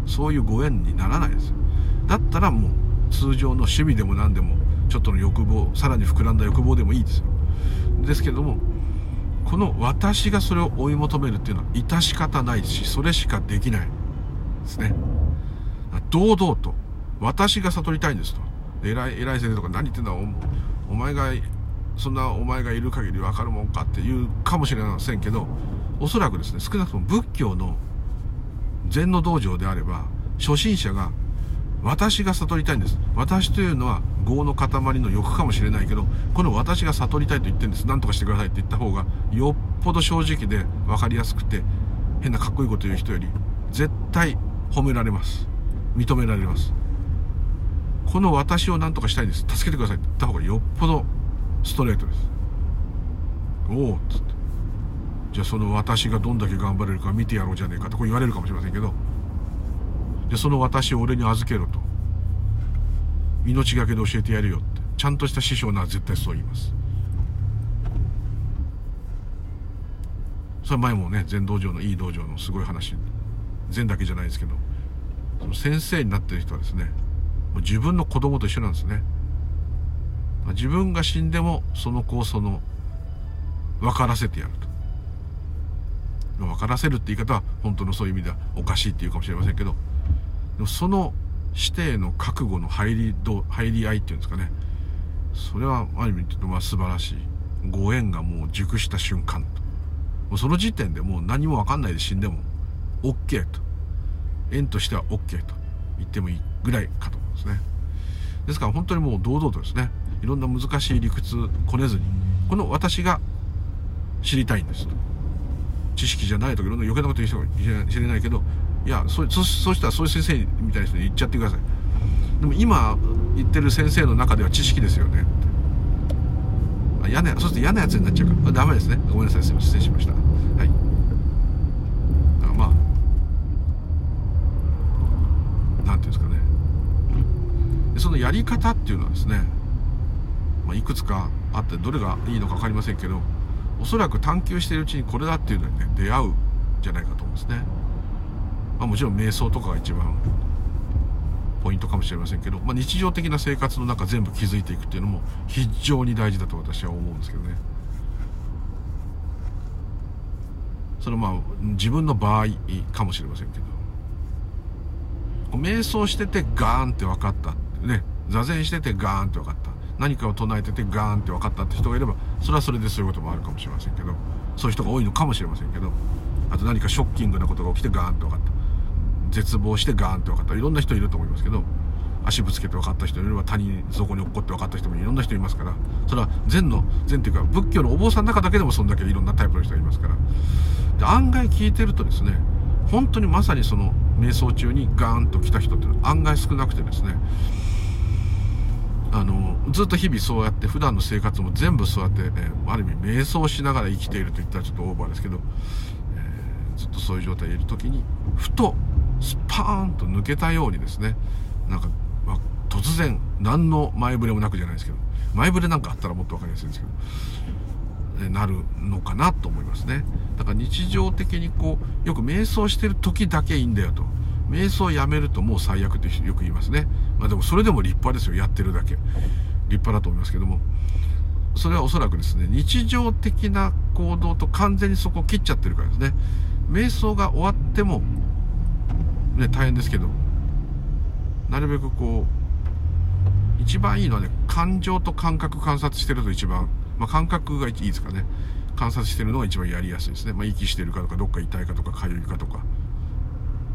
そういうご縁にならないですよ。だったらもう通常の趣味でも何でもちょっとの欲望さらに膨らんだ欲望でもいいですよ。ですけどもこの私がそれを追い求めるっていうのは致し方ないしそれしかできないですね。堂々と私が悟りたいんですと。偉い偉い先生とか何言ってんだお前がそんなお前がいる限り分かるもんかっていうかもしれませんけどおそらくですね少なくとも仏教の禅の道場であれば初心者が私が悟りたいんです。私というのは業の塊の欲かもしれないけど、この私が悟りたいと言ってるんです。何とかしてくださいって言った方が、よっぽど正直で分かりやすくて、変なかっこいいこと言う人より、絶対褒められます。認められます。この私を何とかしたいんです。助けてくださいって言った方がよっぽどストレートです。おおっつって。じゃあその私がどんだけ頑張れるか見てやろうじゃねえかってこう言われるかもしれませんけど、でその私を俺に預けろと。命がけで教えてやるよって。ちゃんとした師匠なら絶対そう言います。それは前もね禅道場のいい道場のすごい話。禅だけじゃないですけどその先生になってる人はですねもう自分の子供と一緒なんですね。自分が死んでもその子をその分からせてやると。分からせるって言い方は本当のそういう意味ではおかしいって言うかもしれませんけどその師弟の覚悟の入りど入り合いっていうんですかね。それはある意味で言うとまあ素晴らしい。ご縁がもう熟した瞬間。ともうその時点でもう何も分かんないで死んでも OK と。縁としては OK と言ってもいいぐらいかと思うんですね。ですから本当にもう堂々とですね。いろんな難しい理屈こねずにこの私が知りたいんですと。知識じゃないとかいろんな余計なこと言う人かもしれないけどいやそそそうしたらそういう先生みたいな人に言っちゃってください。でも今言ってる先生の中では知識ですよね。あ嫌なそして嫌なやつになっちゃうから。ダメですね。ごめんなさい。失礼しました。はい。だからまあ。なんていうんですかね。そのやり方っていうのはですね、まあ、いくつかあってどれがいいのか分かりませんけどおそらく探求しているうちにこれだっていうのにね出会うじゃないかと思うんですね。まあ、もちろん瞑想とかが一番ポイントかもしれませんけど、まあ、日常的な生活の中全部気づいていくっていうのも非常に大事だと私は思うんですけどね。そのまあ自分の場合かもしれませんけど。瞑想しててガーンって分かったね。座禅しててガーンって分かった。何かを唱えててガーンって分かったって人がいればそれはそれでそういうこともあるかもしれませんけどそういう人が多いのかもしれませんけどあと何かショッキングなことが起きてガーンって分かった。絶望してガーンって分かった。いろんな人いると思いますけど足ぶつけて分かった人いれば谷底に落っこって分かった人もいろんな人いますからそれは禅の禅っていうか仏教のお坊さんの中だけでもそんだけいろんなタイプの人がいますからで案外聞いてるとですね本当にまさにその瞑想中にガーンと来た人っていうのは案外少なくてですねあのずっと日々そうやって普段の生活も全部そうやって、えある意味瞑想しながら生きていると言ったらちょっとオーバーですけど、えー、ずっとそういう状態にいる時にふとスパーンと抜けたようにですねなんか、まあ、突然何の前触れもなくじゃないですけど前触れなんかあったらもっと分かりやすいんですけど、なるのかなと思いますね。だから日常的にこうよく瞑想してる時だけいいんだよと。瞑想やめるともう最悪ってよく言いますね。まあでもそれでも立派ですよ。やってるだけ。立派だと思いますけども。それはおそらくですね日常的な行動と完全にそこを切っちゃってるからですね。瞑想が終わってもね、大変ですけど、なるべくこう、一番いいのはね、感情と感覚観察してると一番、まあ、感覚がいいですかね。観察してるのが一番やりやすいですね、まあ、息してるかとかどっか痛いかとか痒いかとか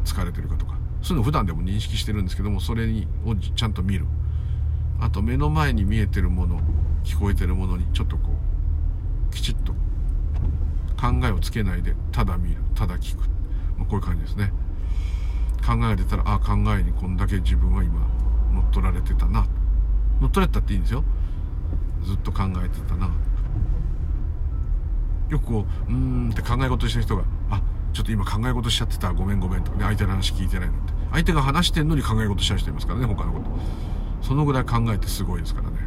疲れてるかとか。そういうの普段でも認識してるんですけどもそれにをちゃんと見る。あと目の前に見えてるもの聞こえてるものにちょっとこうきちっと考えをつけないでただ見るただ聞く、まあ、こういう感じですね。考えが出たらあ考えにこんだけ自分は今乗っ取られてたな。乗っ取られたっていいんですよ。ずっと考えてたな。よくこううーんって考え事した人があちょっと今考え事しちゃってた。ごめんごめんとか。ね相手の話聞いてないなんて。相手が話してんのに考え事しちゃう人いますからね他のこと。そのぐらい考えてすごいですからね。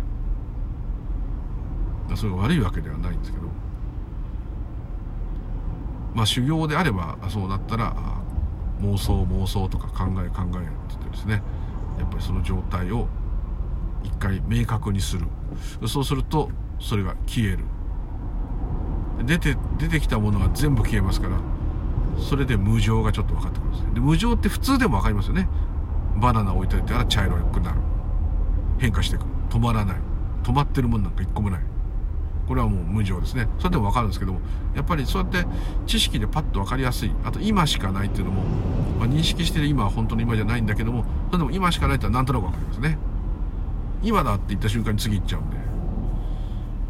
それが悪いわけではないんですけど。まあ修行であればそうなったら妄想妄想とか考え考えって言ってですね。やっぱりその状態を一回明確にする。そうするとそれが消える。出て出てきたものが全部消えますからそれで無常がちょっと分かってくるんですで無常って普通でも分かりますよね。バナナ置いといたら茶色くなる。変化していく。止まらない。止まってるもんなんか一個もない。これはもう無常ですね。それでも分かるんですけどもやっぱりそうやって知識でパッと分かりやすい。あと今しかないっていうのも、まあ、認識してる今は本当の今じゃないんだけどもそれでも今しかないってのはなんとなく分かりますね。今だって言った瞬間に次行っちゃうんで。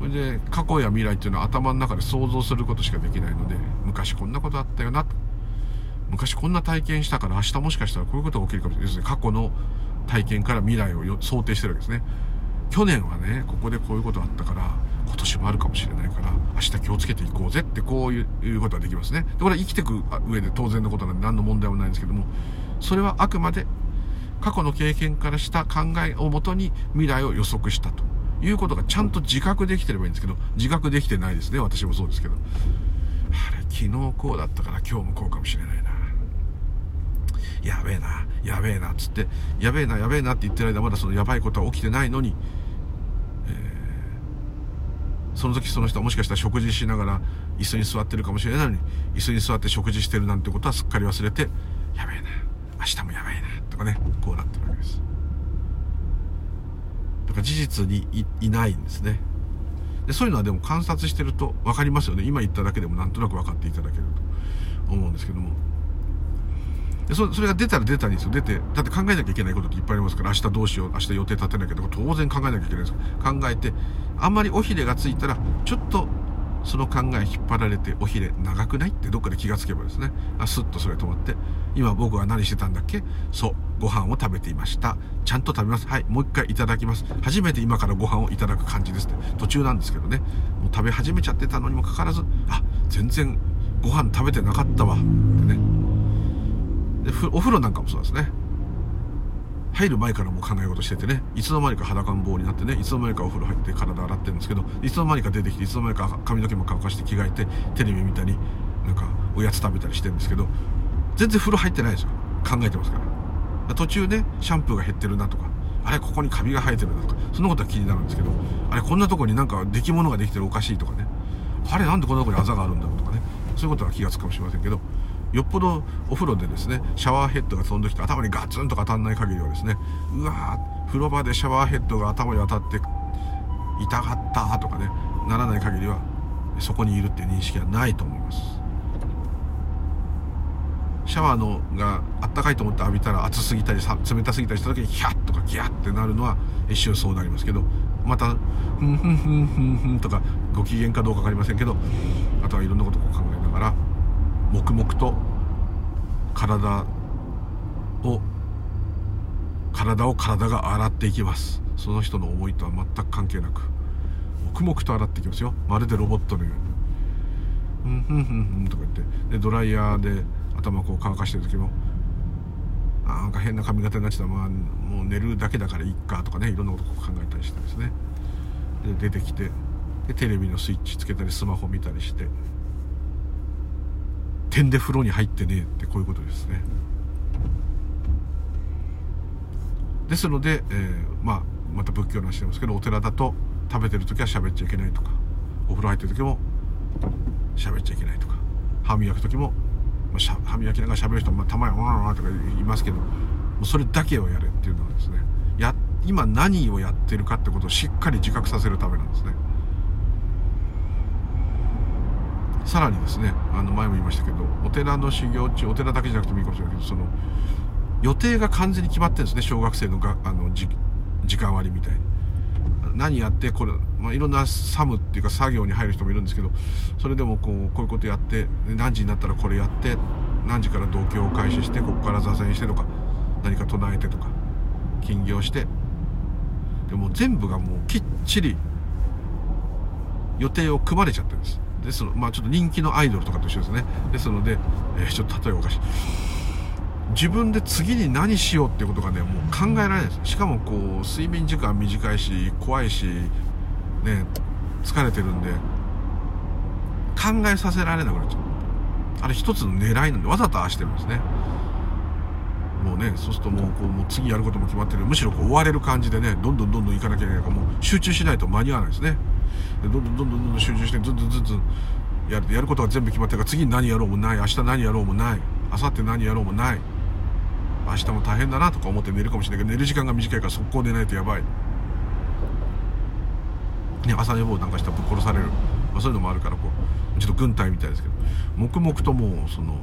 それで過去や未来っていうのは頭の中で想像することしかできないので昔こんなことあったよな。と昔こんな体験したから明日もしかしたらこういうことが起きるかもしれない。ですね過去の体験から未来を想定してるわけですね。去年はねここでこういうことあったから今年もあるかもしれないから明日気をつけていこうぜってこういうことができますね。でこれは生きていく上で当然のことなんで何の問題もないんですけどもそれはあくまで過去の経験からした考えをもとに未来を予測したということがちゃんと自覚できてればいいんですけど自覚できてないですね。私もそうですけど。あれ昨日こうだったから今日もこうかもしれないな。やべえなやべえなっつってやべえなやべえなって言ってる間まだそのやばいことは起きてないのに、その時その人はもしかしたら食事しながら椅子に座ってるかもしれないのに椅子に座って食事してるなんてことはすっかり忘れてやべえな明日もやべえなとかねこうなってるわけです。だから事実にいないんですね。でそういうのはでも観察してると分かりますよね。今言っただけでもなんとなく分かっていただけると思うんですけども。でそれが出たら出たんですよ出てだって考えなきゃいけないことっていっぱいありますから明日どうしよう明日予定立てなきゃとか当然考えなきゃいけないです。よ考えてあんまり尾ひれがついたらちょっとその考え引っ張られて尾ひれ長くないってどっかで気がつけばですねあスッとそれ止まって今僕は何してたんだっけ？そうご飯を食べていました。ちゃんと食べます。はいもう一回いただきます。初めて今からご飯をいただく感じですって途中なんですけどね。もう食べ始めちゃってたのにもかかわらずあ全然ご飯食べてなかったわ。ってね。でお風呂なんかもそうですね。入る前からもう考え事しててねいつの間にか裸ん坊になってねいつの間にかお風呂入って体洗ってるんですけどいつの間にか出てきていつの間にか髪の毛も乾かして着替えてテレビ見たりなんかおやつ食べたりしてるんですけど全然風呂入ってないですよ。考えてますから。途中ねシャンプーが減ってるなとかあれここにカビが生えてるなとかそんなことは気になるんですけどあれこんなとこになんか出来物ができてるおかしいとかねあれなんでこんなとこにあざがあるんだろうとかねそういうことは気がつくかもしれませんけどよっぽどお風呂でですねシャワーヘッドが飛んできて頭にガツンと当たんない限りはですねうわー風呂場でシャワーヘッドが頭に当たって痛かったとかねならない限りはそこにいるっていう認識はないと思います。シャワーのがあったかいと思って浴びたら熱すぎたり冷たすぎたりした時にヒャッとかギャッってなるのは一瞬そうなりますけどまたふんふんふんふんふんとかご機嫌かどうか分かりませんけどあとはいろんなことを考えながら黙々と体を体を体が洗っていきます。その人の思いとは全く関係なく。黙々と洗っていきますよ。まるでロボットのように「うんふんふんふん」とか言って。でドライヤーで頭こう乾かしてる時もなんか変な髪型になっちゃった。まあもう寝るだけだからいっかとかね。いろんなこと考えたりしてですね。で出てきてでテレビのスイッチつけたりスマホ見たりして。点で風呂に入ってねえってこういうことですね。ですので、えー、まあまた仏教の話してますけどお寺だと食べてる時は喋っちゃいけないとかお風呂入ってる時も喋っちゃいけないとか歯磨く時もまあ、歯磨きながら喋る人も、まあ、たまに「わわわ」とか言いますけどもうそれだけをやれっていうのはですねや今何をやってるかってことをしっかり自覚させるためなんですね。さらにですねあの前も言いましたけどお寺の修行中お寺だけじゃなくてもいいかもしれないけどその予定が完全に決まってるんですね小学生のがあの時間割みたいに。何やってこれ、まあ、いろんなサムっていうか作業に入る人もいるんですけどそれでもこうこういうことやって何時になったらこれやって何時から同居を開始してここから座禅してとか何か唱えてとか金魚してでも全部がもうきっちり予定を組まれちゃってるんです。ですのまあちょっと人気のアイドルとかと一緒ですね。ですので、えー、ちょっと例えばおかしい。自分で次に何しようっていうことがねもう考えられないです。しかもこう睡眠時間短いし怖いしね疲れてるんで考えさせられなくなっちゃう。あれ一つの狙いなんでわざとああしてるんですね。もうねそうするともうこうもう次やることも決まってる。むしろこう追われる感じでねどんどんどんどん行かなきゃいけないからもう集中しないと間に合わないですね。でどんどんどんどんどん集中してずんずんずんずんやるやることが全部決まってるから次に何やろうもない明日何やろうもない明後日何やろうもない。明日も大変だなとか思って寝るかもしれないけど寝る時間が短いから速攻寝ないとやばい、ね、朝寝坊なんかしたらぶっ殺される、まあ、そういうのもあるからこうちょっと軍隊みたいですけど。黙々ともうその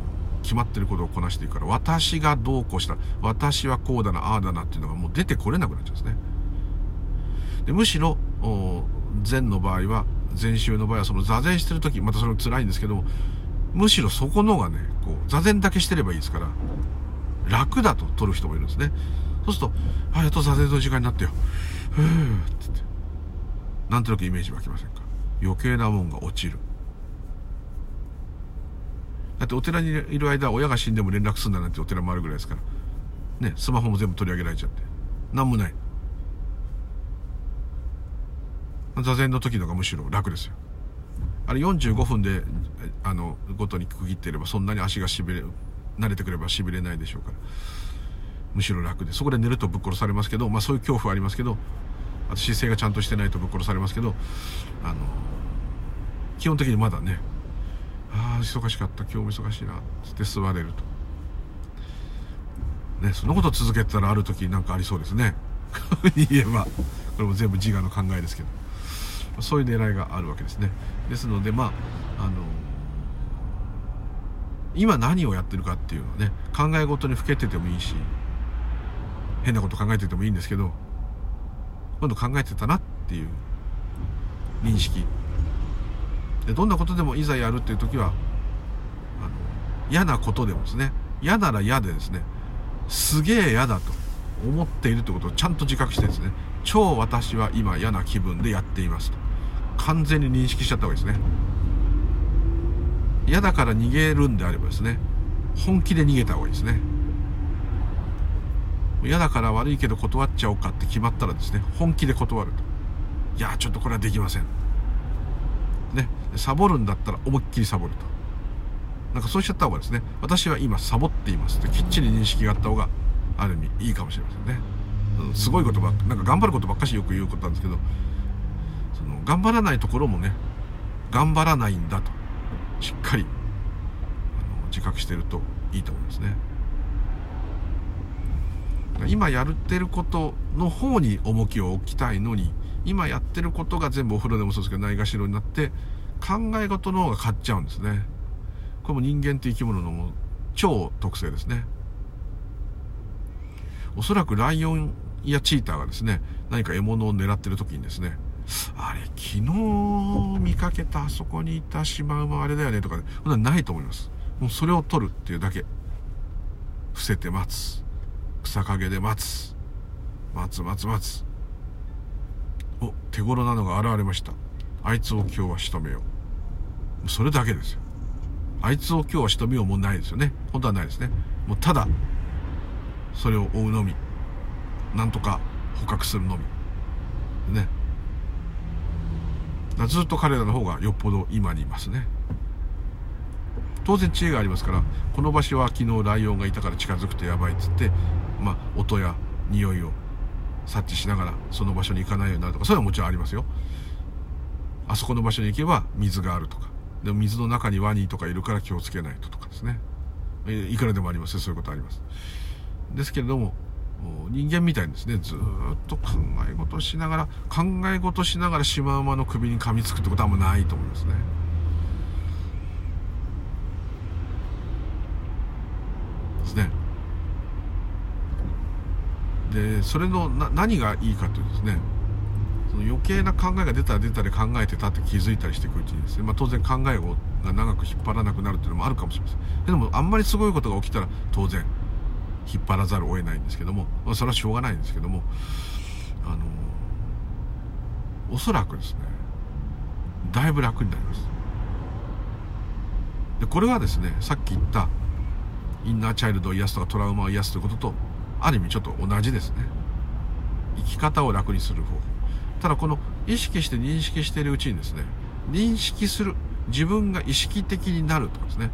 決まってることをこなしていくから私がどうこうした私はこうだなああだなっていうのがもう出てこれなくなっちゃうんですね。でむしろ禅の場合は禅宗の場合はその座禅してる時またそれも辛いんですけどむしろそこのがねこう座禅だけしてればいいですから楽だと取る人もいるんですね。そうすると「あやっと座禅の時間になってよ」ふーって言って。なんとなくイメージ湧きませんか？余計なもんが落ちる。だってお寺にいる間親が死んでも連絡するんだなんてお寺もあるぐらいですから。ねスマホも全部取り上げられちゃって。何もない。座禅の時のがむしろ楽ですよ。あれ45分であのごとに区切っていればそんなに足がしびれ慣れてくればしびれないでしょうから。むしろ楽でそこで寝るとぶっ殺されますけどまあそういう恐怖はありますけどあと姿勢がちゃんとしてないとぶっ殺されますけどあの基本的にまだねああ忙しかった今日も忙しいなって座れると。ねそのこと続けたらある時なんかありそうですね。言えば。これも全部自我の考えですけど。そういう狙いがあるわけですね。ですのでまああの今何をやってるかっていうのはね考え事にふけててもいいし変なこと考えててもいいんですけど今度考えてたなっていう認識。でどんなことでもいざやるっていう時はあの嫌なことでもですね嫌なら嫌でですねすげえ嫌だと思っているってことをちゃんと自覚してですね超私は今嫌な気分でやっていますと。完全に認識しちゃった方がいいですね。嫌だから逃げるんであればですね本気で逃げた方がいいですね。嫌だから悪いけど断っちゃおうかって決まったらですね本気で断ると。いやちょっとこれはできません。ね。サボるんだったら思いっきりサボると。なんかそうしちゃった方がですね私は今サボっていますってきっちり認識があった方がある意味いいかもしれませんね、うん、すごいことばなんか頑張ることばっかしよく言うことなんですけどその頑張らないところもね頑張らないんだとしっかりあの自覚してるといいと思いますね。今やってることの方に重きを置きたいのに今やってることが全部お風呂でもそうですけどないがしろになって考え事の方が勝っちゃうんですね。これも人間って生き物の超特性ですね。おそらくライオンやチーターがですね何か獲物を狙ってる時にですねあれ昨日見かけたあそこにいたシマウマあれだよねとか、ね、そんなないと思います。もうそれを取るっていうだけ。伏せて待つ。草陰で待つ。待つ待つ待つ。お手頃なのが現れました。あいつを今日は仕留めよう。それだけですよ。あいつを今日は仕留めようもないですよね。本当はないですね。もうただそれを追うのみ。なんとか捕獲するのみ。ね。ずっと彼らの方がよっぽど今にいますね。当然知恵がありますからこの場所は昨日ライオンがいたから近づくとやばいっつってまあ音や匂いを察知しながらその場所に行かないようになるとかそれはもちろんありますよ。あそこの場所に行けば水があるとかでも水の中にワニとかいるから気をつけないととかですね。いくらでもありますそういうことあります。ですけれども人間みたいにですね、ずっと考え事しながら、考え事しながらシマウマの首に噛みつくってことはあうないと思いますね。ですね。で、それのな何がいいかというとですね、その余計な考えが出たら出たで考えてたって気づいたりしていくうちにですね、まあ、当然考えが長く引っ張らなくなるっていうのもあるかもしれません。でもあんまりすごいことが起きたら当然引っ張らざるを得ないんですけども、まあ、それはしょうがないんですけどもあのおそらくですねだいぶ楽になります。でこれはですねさっき言ったインナーチャイルドを癒すとかトラウマを癒すということとある意味ちょっと同じですね。生き方を楽にする方法。ただこの意識して認識しているうちにですね認識する自分が意識的になるとかですね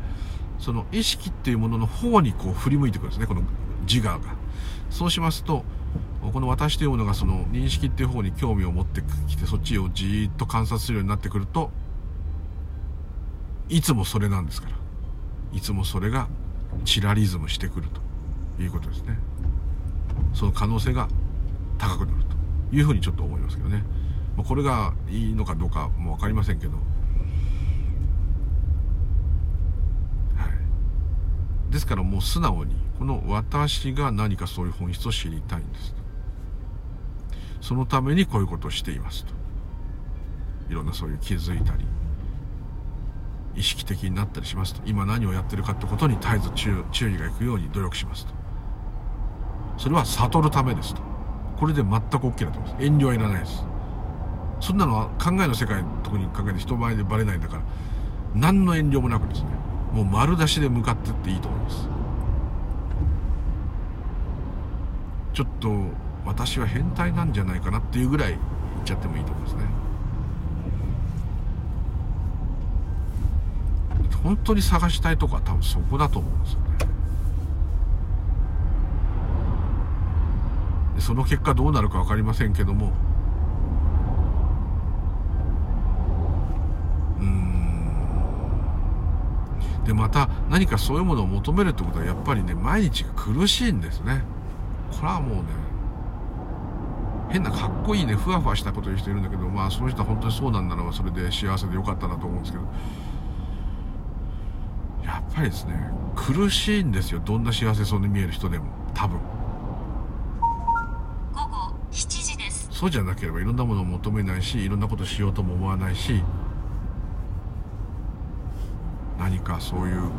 その意識っていうものの方にこう振り向いてくるんですねこの自我が。そうしますとこの私というものがその認識っていう方に興味を持ってきてそっちをじーっと観察するようになってくるといつもそれなんですから。いつもそれがチラリズムしてくると。いうことですね。その可能性が高くなるというふうにちょっと思いますけどね。これがいいのかどうかも分かりませんけど、はい、ですからもう素直にこの私が何かそういう本質を知りたいんですそのためにこういうことをしていますと。いろんなそういう気づいたり意識的になったりしますと。今何をやってるかってことに絶えず注意がいくように努力しますと。それは悟るためですと。これで全く OK だと思います。遠慮はいらないです。そんなのは考えの世界特に考えて人前でバレないんだから何の遠慮もなくですねもう丸出しで向かってっていいと思います。ちょっと私は変態なんじゃないかなっていうぐらい言っちゃってもいいと思いますね。本当に探したいとこは多分そこだと思うんですよね。その結果どうなるか分かりませんけども。うん。でまた何かそういうものを求めるってことはやっぱりね毎日苦しいんですね。これはもうね変なかっこいいねふわふわしたこと言う人いるんだけどまあその人は本当にそうなんならばそれで幸せでよかったなと思うんですけど。やっぱりですね苦しいんですよどんな幸せそうに見える人でも多分。午後7時です。そうじゃなければいろんなものを求めないしいろんなことしようとも思わないし何かそういう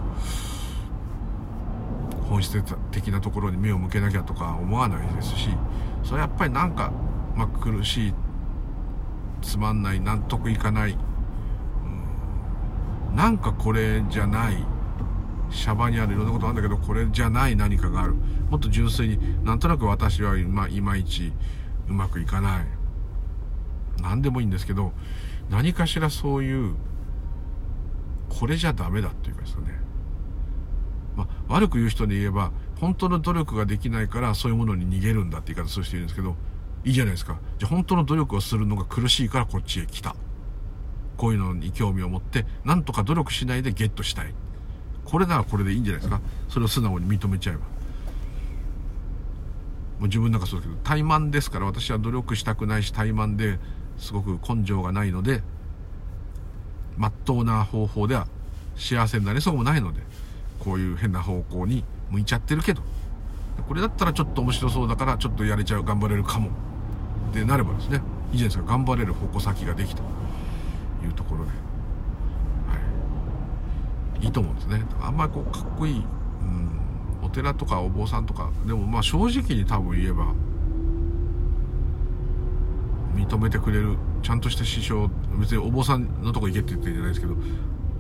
本質的なところに目を向けなきゃとか思わないですしそれはやっぱりなんか、まあ、苦しいつまんない納得いかない、うん、なんかこれじゃない。シャバにあるいろんなことあるんだけどこれじゃない何かがある。もっと純粋になんとなく私は、まあ、いまいちうまくいかない。何でもいいんですけど何かしらそういうこれじゃダメだっていうかですね、悪く言う人に言えば本当の努力ができないからそういうものに逃げるんだって言い方する人いるんですけどいいじゃないですか。じゃ本当の努力をするのが苦しいからこっちへ来た。こういうのに興味を持ってなんとか努力しないでゲットしたい。これならこれでいいんじゃないですか。それを素直に認めちゃえば。もう自分なんかそうですけど怠慢ですから私は努力したくないし怠慢ですごく根性がないのでまっとうな方法では幸せになれそうもないのでこういう変な方向に向いちゃってるけど。これだったらちょっと面白そうだからちょっとやれちゃう頑張れるかも。でなればですね。いいじゃないですか頑張れる矛先ができたというところで。はい。いいと思うんですね。あんまりこうかっこいい、うん、お寺とかお坊さんとかでもまあ正直に多分言えば認めてくれるちゃんとした師匠別にお坊さんのとこ行けって言ってるんじゃないですけど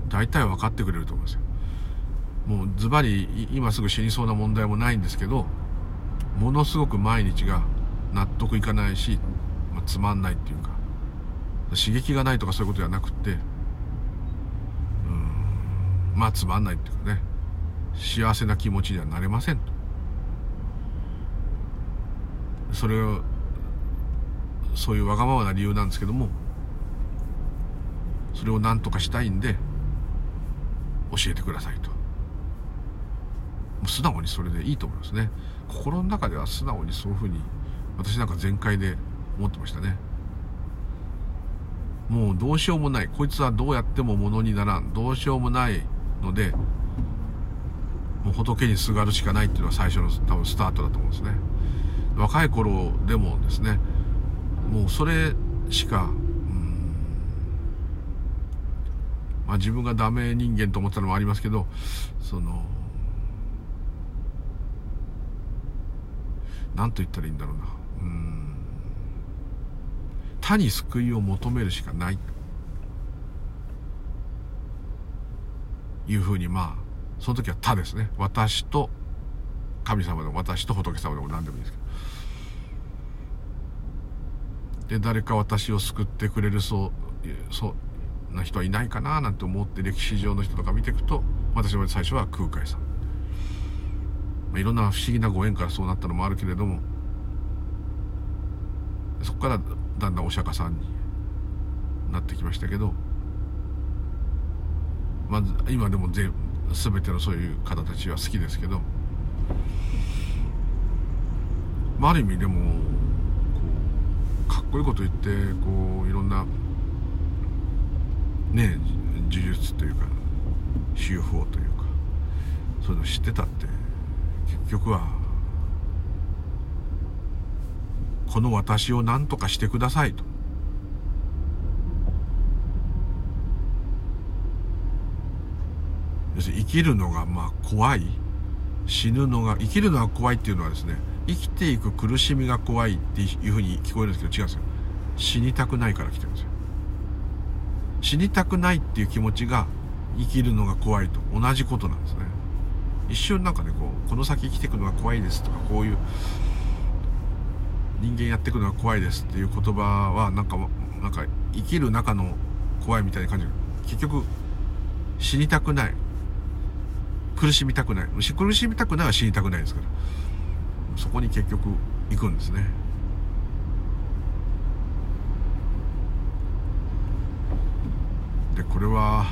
大体分かってくれると思うんですよ。もうズバリ今すぐ死にそうな問題もないんですけどものすごく毎日が納得いかないし、まあ、つまんないっていうか刺激がないとかそういうことじゃなくってまあつまんないっていうかね幸せな気持ちにはなれませんと。それをそういうわがままな理由なんですけどもそれを何とかしたいんで教えてくださいと。素直にそれでいいと思いますね。心の中では素直にそういうふうに私なんか全開で思ってましたね。もうどうしようもない。こいつはどうやってもものにならん。どうしようもないのでもう仏にすがるしかないっていうのは最初の多分スタートだと思うんですね。若い頃でもですねもうそれしかまあ、自分がダメ人間と思ったのもありますけどその何と言ったらいいんだろうな。うん。他に救いを求めるしかない。いうふうにまあその時は他ですね。私と神様でも私と仏様でも何でもいいですけど。で誰か私を救ってくれるそうそうな人はいないかななんて思って歴史上の人とか見ていくと私は最初は空海さん、まあ、いろんな不思議なご縁からそうなったのもあるけれどもそこからだんだんお釈迦さんになってきましたけどまず今でも全全てのそういう方たちは好きですけど、まあ、ある意味でもかっこいいこと言ってこういろんなね呪術というか修法というかそういうの知ってたって局はこの私を何とかしてくださいと。要するに生きるのがまあ怖い。死ぬのが生きるのが怖いっていうのはですね生きていく苦しみが怖いっていうふうに聞こえるんですけど違うんですよ。死にたくないから来てるんですよ。死にたくないっていう気持ちが生きるのが怖いと同じことなんですね。一瞬なんかねこうこの先生きていくのが怖いですとかこういう人間やっていくのが怖いですっていう言葉はなんかなんか生きる中の怖いみたいな感じ結局死にたくない苦しみたくない苦しみたくないは死にたくないですからそこに結局行くんですね。でこれは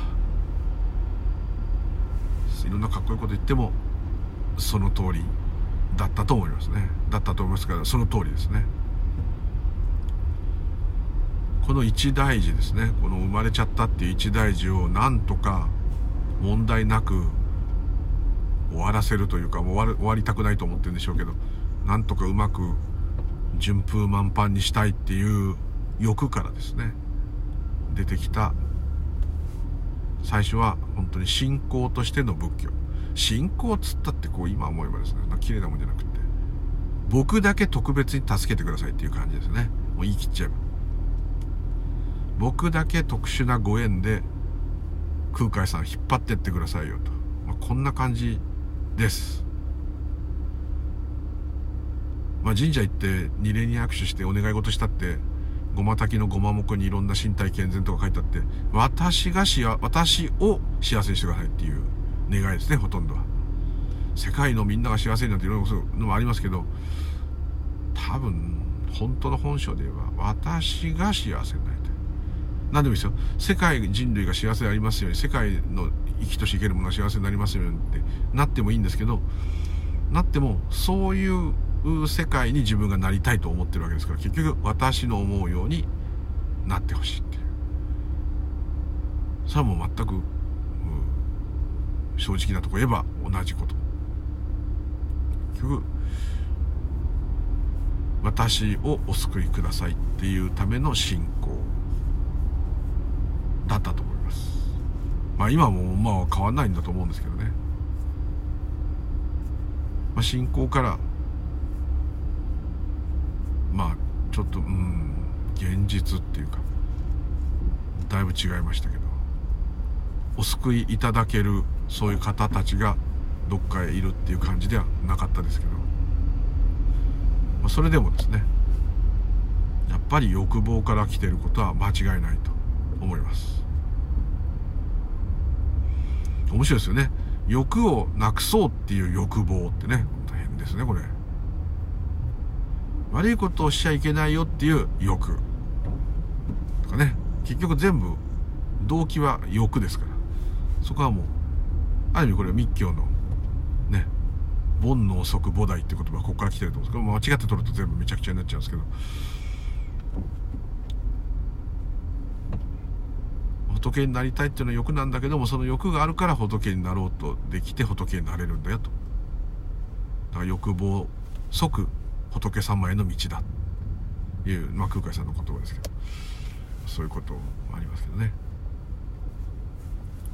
いろんなかっこいいこと言ってもその通りだったと思いますね。だったと思いますからその通りですね。この一大事ですね。この生まれちゃったっていう一大事をなんとか問題なく終わらせるというかもう終わる終わりたくないと思ってるんでしょうけどなんとかうまく順風満帆にしたいっていう欲からですね出てきた最初は本当に信仰としての仏教。信仰っつったってこう今思えばですね綺麗なもんじゃなくて僕だけ特別に助けてくださいっていう感じですね。もう言い切っちゃえば。僕だけ特殊なご縁で空海さん引っ張ってってくださいよと、まあ、こんな感じです。まあ、神社行って二礼に握手してお願い事したって、ごま炊きのごま目にいろんな身体健全とか書いてあって、私がしや、私を幸せにしてくださいっていう願いですね、ほとんどは。世界のみんなが幸せになっていろいろのもありますけど、多分、本当の本性で言えば、私が幸せになりたい。何でもいいですよ。世界人類が幸せでありますように、世界の生きとし生けるものが幸せになりますようにってなってもいいんですけどなってもそういう世界に自分がなりたいと思ってるわけですから結局私の思うようになってほしいっていう。それはもう全く、正直なとこ言えば同じこと。結局私をお救いくださいっていうための信仰だったと思います。まあ今もまあ変わんないんだと思うんですけどね。まあ信仰から、まあちょっと、うん、現実っていうか、だいぶ違いましたけど、お救いいただけるそういう方たちがどっかへいるっていう感じではなかったですけど、まあ、それでもですね、やっぱり欲望から来てることは間違いないと思います。面白いですよね。欲をなくそうっていう欲望ってね、大変ですね、これ。悪いことをしちゃいけないよっていう欲。とかね。結局全部、動機は欲ですから。そこはもう、ある意味これは密教の、ね、煩悩即菩提って言葉はここから来てると思うんですけど、間違って取ると全部めちゃくちゃになっちゃうんですけど、仏になりたいっていうのは欲なんだけどもその欲があるから仏になろうとできて仏になれるんだよと欲望即仏様への道だ。という、まあ、空海さんの言葉ですけど。そういうこともありますけどね。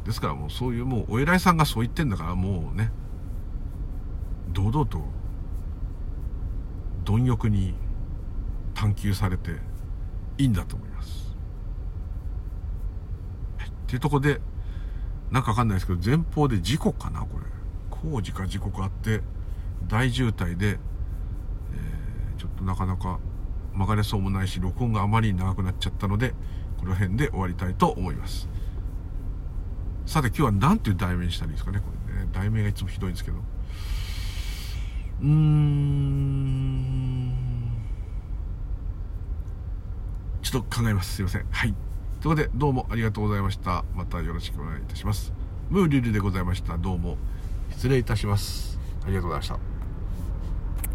ですからもうそういうもうお偉いさんがそう言ってんだからもうね堂々と貪欲に探求されていいんだと思います。っていうとこでなんかわかんないですけど前方で事故かなこれ。工事か事故かあって大渋滞で、となかなか曲がれそうもないし録音があまりに長くなっちゃったのでこの辺で終わりたいと思います。さて今日は何ていう題名にしたらいいですかねこれね。題名がいつもひどいんですけど。うーん。ちょっと考えます。すいません。はい。ということでどうもありがとうございました。またよろしくお願いいたします。ムーリルでございました。どうも失礼いたします。ありがとうございました。